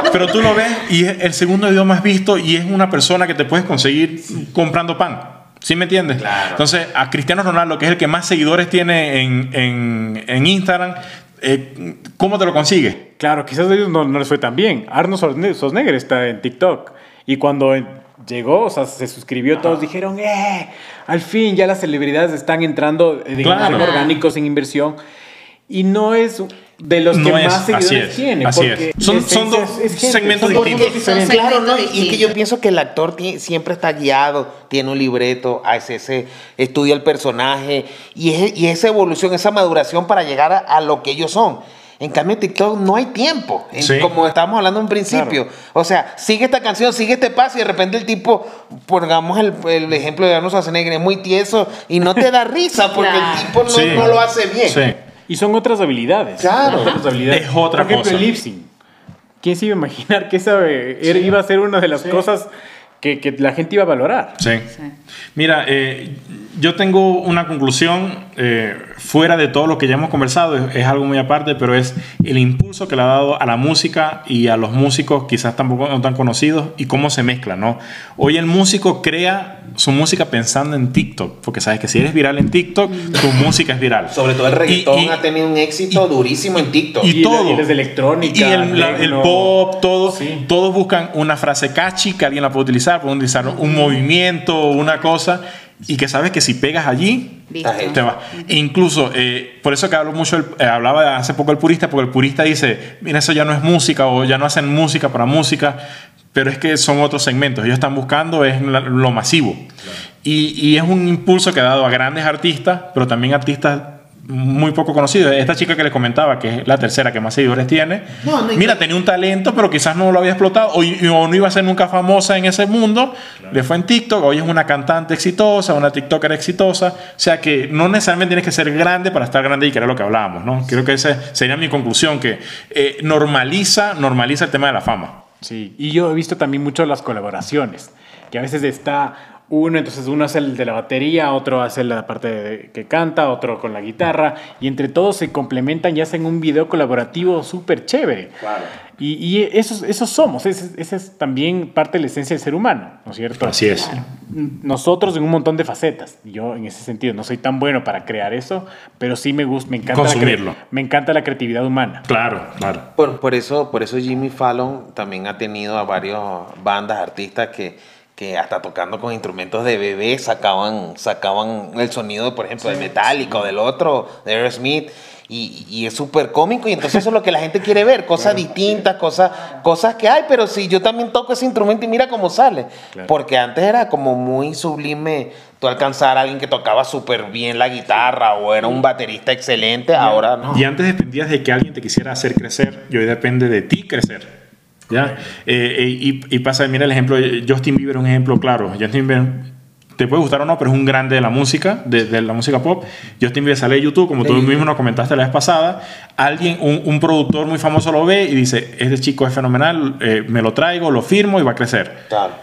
Pero tú lo ves y es el segundo video más visto y es una persona que te puedes conseguir comprando pan. ¿Sí me entiendes? Claro. Entonces, a Cristiano Ronaldo, que es el que más seguidores tiene en, en, en Instagram, eh, ¿cómo te lo consigue? Claro, quizás a ellos no, no les fue tan bien. Arnold Schwarzenegger- está en TikTok. Y cuando llegó, o sea, se suscribió, todos dijeron, ¡eh! Al fin ya las celebridades están entrando, digamos, Claro. orgánicos, en inversión. Y no es de los que No es, más seguidores así es, tiene. así porque es. Son- son dos segmentos son distintos. Claro, no, y- que yo pienso que el actor siempre está guiado, tiene un libreto, hace ese, estudia el personaje y, es- y esa evolución, esa maduración para llegar a, a lo que ellos son. En cambio, en TikTok no hay tiempo, en- Sí. como estábamos hablando en principio. O sea, sigue esta canción, sigue este paso y de repente el tipo, pongamos el, el ejemplo de Arnold Schwarzenegger, es muy tieso y no te da risa porque Claro. el tipo no, Sí. no lo hace bien. Sí. Y son otras habilidades. Claro. Otras habilidades. Es otra Por ejemplo, cosa. el lip sync. ¿Quién se iba a imaginar que esa eh, era- iba a ser una de las cosas que, que la gente iba a valorar? Sí. Sí. Mira, eh, yo tengo una conclusión eh, fuera de todo lo que ya hemos conversado, es, es algo muy aparte, pero es el impulso que le ha dado a la música y a los músicos quizás tampoco no tan conocidos y cómo se mezcla, ¿no? Hoy el músico crea su música pensando en TikTok, porque sabes que si eres viral en TikTok, tu música es viral. Sobre todo el reggaetón Y- y- ha tenido un éxito durísimo en TikTok. y, Y todo. y electrónica, Y el, la- el pop, todo. Sí. Todos buscan una frase catchy que alguien la puede utilizar. Pueden utilizar un movimiento, una cosa. Y que sabes que si pegas allí, Listo. te va. E incluso, eh, por eso que hablo mucho, el- eh, hablaba hace poco el purista, porque el purista dice, mira, eso ya no es música o ya no hacen música para música, pero es que son otros segmentos. Ellos están buscando es lo masivo. Y, y es un impulso que ha dado a grandes artistas, pero también artistas muy poco conocidos. Esta chica que les comentaba, que es la tercera que más seguidores tiene, No, no, mira, que- tenía un talento, pero quizás no lo había explotado o no iba a ser nunca famosa en ese mundo. Le fue en TikTok, hoy es una cantante exitosa, una TikToker exitosa. O sea que no necesariamente tienes que ser grande para estar grande y que era lo que hablábamos, ¿no? Creo que esa sería mi conclusión, que eh, normaliza, normaliza el tema de la fama. Sí, y yo he visto también mucho las colaboraciones, que a veces está uno, entonces uno hace el de la batería, otro hace la parte de- que canta, otro con la guitarra, y entre todos se complementan y hacen un video colaborativo súper chévere. Y, y esos, esos somos, esa es, también parte de la esencia del ser humano, ¿no es cierto? Así es. Nosotros en un montón de facetas. Yo en ese sentido no soy tan bueno para crear eso, pero sí me gusta, me encanta, la, Consumirlo. me encanta la creatividad humana. Claro, claro. Por, por eso, por eso Jimmy Fallon también ha tenido a varias bandas, artistas que, que hasta tocando con instrumentos de bebé sacaban, sacaban el sonido, por ejemplo, de Metallica o del otro, de Aerosmith. Y, y es súper cómico y entonces eso es lo que la gente quiere ver, cosas distintas, cosas, cosas que hay, pero si yo también toco ese instrumento y mira cómo sale. Claro. Porque antes era como muy sublime tú alcanzar a alguien que tocaba súper bien la guitarra o era un baterista excelente, ahora no. Y antes dependías de que alguien te quisiera hacer crecer, y hoy depende de ti crecer. ¿Ya? Eh, eh, y, y pasa, mira el ejemplo, Justin Bieber es un ejemplo claro. Justin Bieber te puede gustar o no, pero es un grande de la música, de, de la música pop. Justin Bieber sale de YouTube, como tú mismo nos comentaste la vez pasada. Alguien, un, un productor muy famoso lo ve y dice, este chico es fenomenal, eh, me lo traigo, lo firmo y va a crecer. Claro.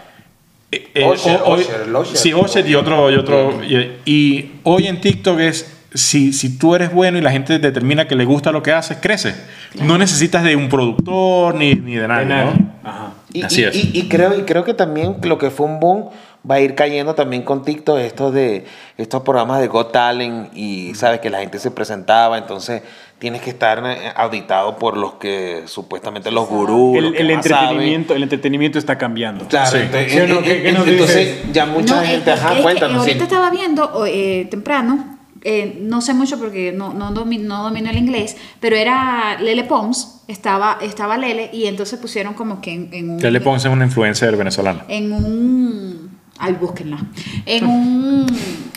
Eh, eh, Usher, o- hoy- Usher, el Usher. Sí, Usher y otro. Y, otro y, y hoy en TikTok es. Si, si tú eres bueno y la gente determina que le gusta lo que haces, crece. No necesitas de un productor ni, ni de nadie. De nadie. ¿no? Ajá. Y, Así y- es. y- y creo, y creo que también lo que fue un boom va a ir cayendo también con TikTok, esto de estos programas de Got Talent y sabes que la gente se presentaba, entonces tienes que estar eh, auditado por los que supuestamente los gurús, El, que el más saben. entretenimiento, el entretenimiento está cambiando. Claro, Sí. entonces, ¿Sí o no? ¿Qué- qué nos entonces dices? ya mucha No, es- gente, es ajá, que cuéntanos. sí. ahorita estaba viendo eh, temprano, eh, no sé mucho porque no, no, domi- no domino el inglés, pero era Lele Pons, estaba, estaba Lele y entonces pusieron como que en, en un... Ya le pones una influencer venezolana. en un ay búsquenla. En un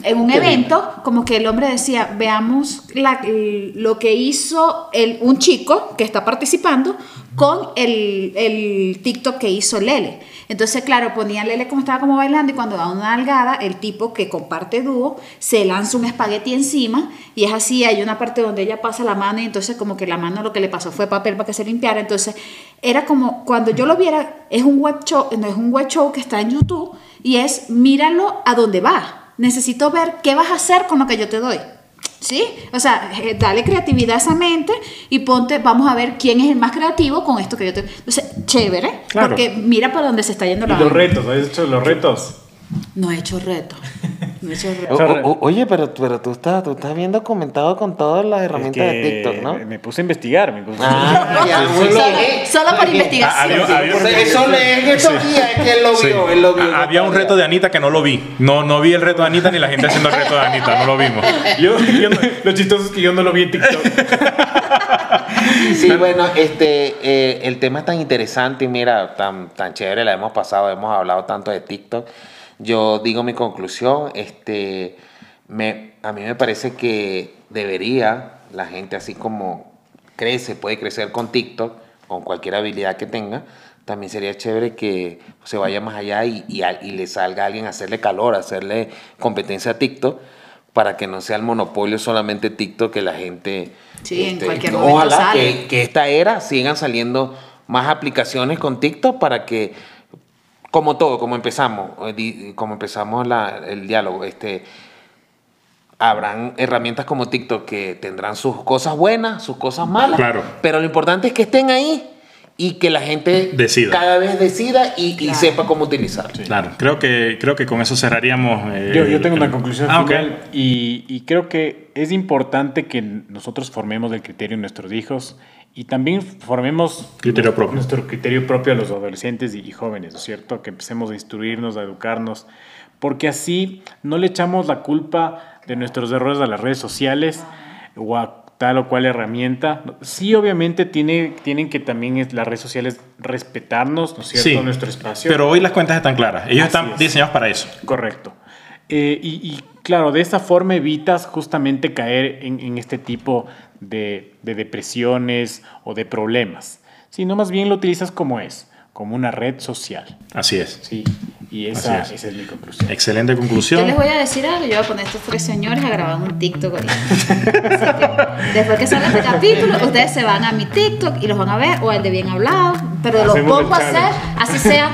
en un evento como que el hombre decía veamos la- lo que hizo el, un chico que está participando con el, el TikTok que hizo Lele. Entonces claro ponía a Lele como estaba como bailando y cuando da una algada el tipo que comparte dúo se lanza un espagueti encima y es así hay una parte donde ella pasa la mano y entonces como que la mano lo que le pasó fue papel para que se limpiara. Entonces era como cuando yo lo viera es un web show no es un web show que está en YouTube y es míralo a dónde va. Necesito ver qué vas a hacer con lo que yo te doy. ¿Sí? O sea, eh, dale creatividad a esa mente y ponte, vamos a ver quién es el más creativo con esto que yo te... Entonces, chévere, Claro. porque mira para dónde se está yendo Y la... los retos, ¿has hecho los retos? No he hecho reto. No he hecho reto. O- o- oye, pero, pero tú, estás, tú estás bien documentado con todas las herramientas Es de TikTok, ¿no? Me, puse a investigar. Me puse Ah, ya, muy solo, solo por investigación. había- había- Eso le es que él lo Sí. vio, él lo vio. Ah, Había un reto de Anita que no lo vi. No, no vi el reto de Anita ni la gente haciendo el reto de Anita. No lo vimos. Yo, yo no- lo chistoso es que yo no lo vi en TikTok. Sí, bueno, este, eh, el tema es tan interesante y mira, tan, tan chévere, la hemos pasado, hemos hablado tanto de TikTok. Yo digo mi conclusión, este, me, a mí me parece que debería la gente así como crece, puede crecer con TikTok, con cualquier habilidad que tenga, también sería chévere que se vaya más allá y, y, y le salga a alguien a hacerle calor, a hacerle competencia a TikTok para que no sea el monopolio solamente TikTok que la gente Sí, en este, cualquier momento ojalá sale. que, que esta era sigan saliendo más aplicaciones con TikTok para que como todo como empezamos eh, como empezamos la- el diálogo este habrán herramientas como TikTok que tendrán sus cosas buenas sus cosas malas Claro. pero lo importante es que estén ahí y que la gente Decida. cada vez decida y, y Claro. sepa cómo utilizar Claro, creo que, creo que con eso cerraríamos. eh, Yo, yo tengo el- una conclusión Ah, final y, y creo que es importante que nosotros formemos el criterio en nuestros hijos y también formemos Criterio nuestro- propio. nuestro criterio propio a los adolescentes y, y jóvenes, ¿no es cierto? Que empecemos a instruirnos, a educarnos, porque así no le echamos la culpa de nuestros errores a las redes sociales o a tal o cual herramienta. Sí, obviamente tiene, tienen que también las redes sociales respetarnos, ¿no es cierto? Sí, Nuestro espacio. Pero hoy las cuentas están claras. Ellos Así están es. diseñados para eso. Correcto. Eh, y, y, claro, de esta forma evitas justamente caer en, en este tipo de, de depresiones o de problemas, sino más bien lo utilizas como es, como una red social. Así es. ¿sí? Y esa, Así es. esa es mi conclusión. Excelente Yo conclusión. les voy a decir algo, yo voy a poner a estos tres señores a grabar un TikTok ahorita. Así que, después que salga este capítulo, ustedes se van a mi TikTok y los van a ver, o el de bien hablado, pero los pongo a hacer, así sea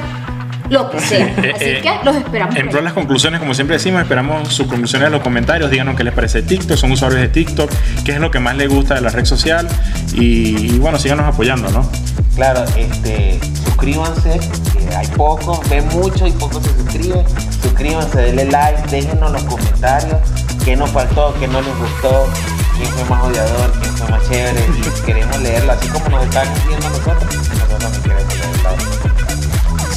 lo que sea. Eh, Así eh, que los esperamos. En pro de las conclusiones, como siempre decimos, esperamos sus conclusiones en los comentarios. Díganos qué les parece TikTok, son usuarios de TikTok, qué es lo que más les gusta de la red social. Y, y bueno, síganos apoyando, ¿no? Claro, este, suscríbanse, que hay pocos, ven mucho y pocos se suscriben. Suscríbanse, denle like, déjenos los comentarios qué nos faltó, qué no les gustó, quién fue más odiador, quién fue más chévere. Y queremos leerlo, así como nos están viendo nosotros, nosotros también queremos leerlo.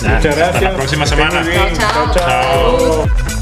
Muchas gracias. Hasta la próxima semana. chao. Chao.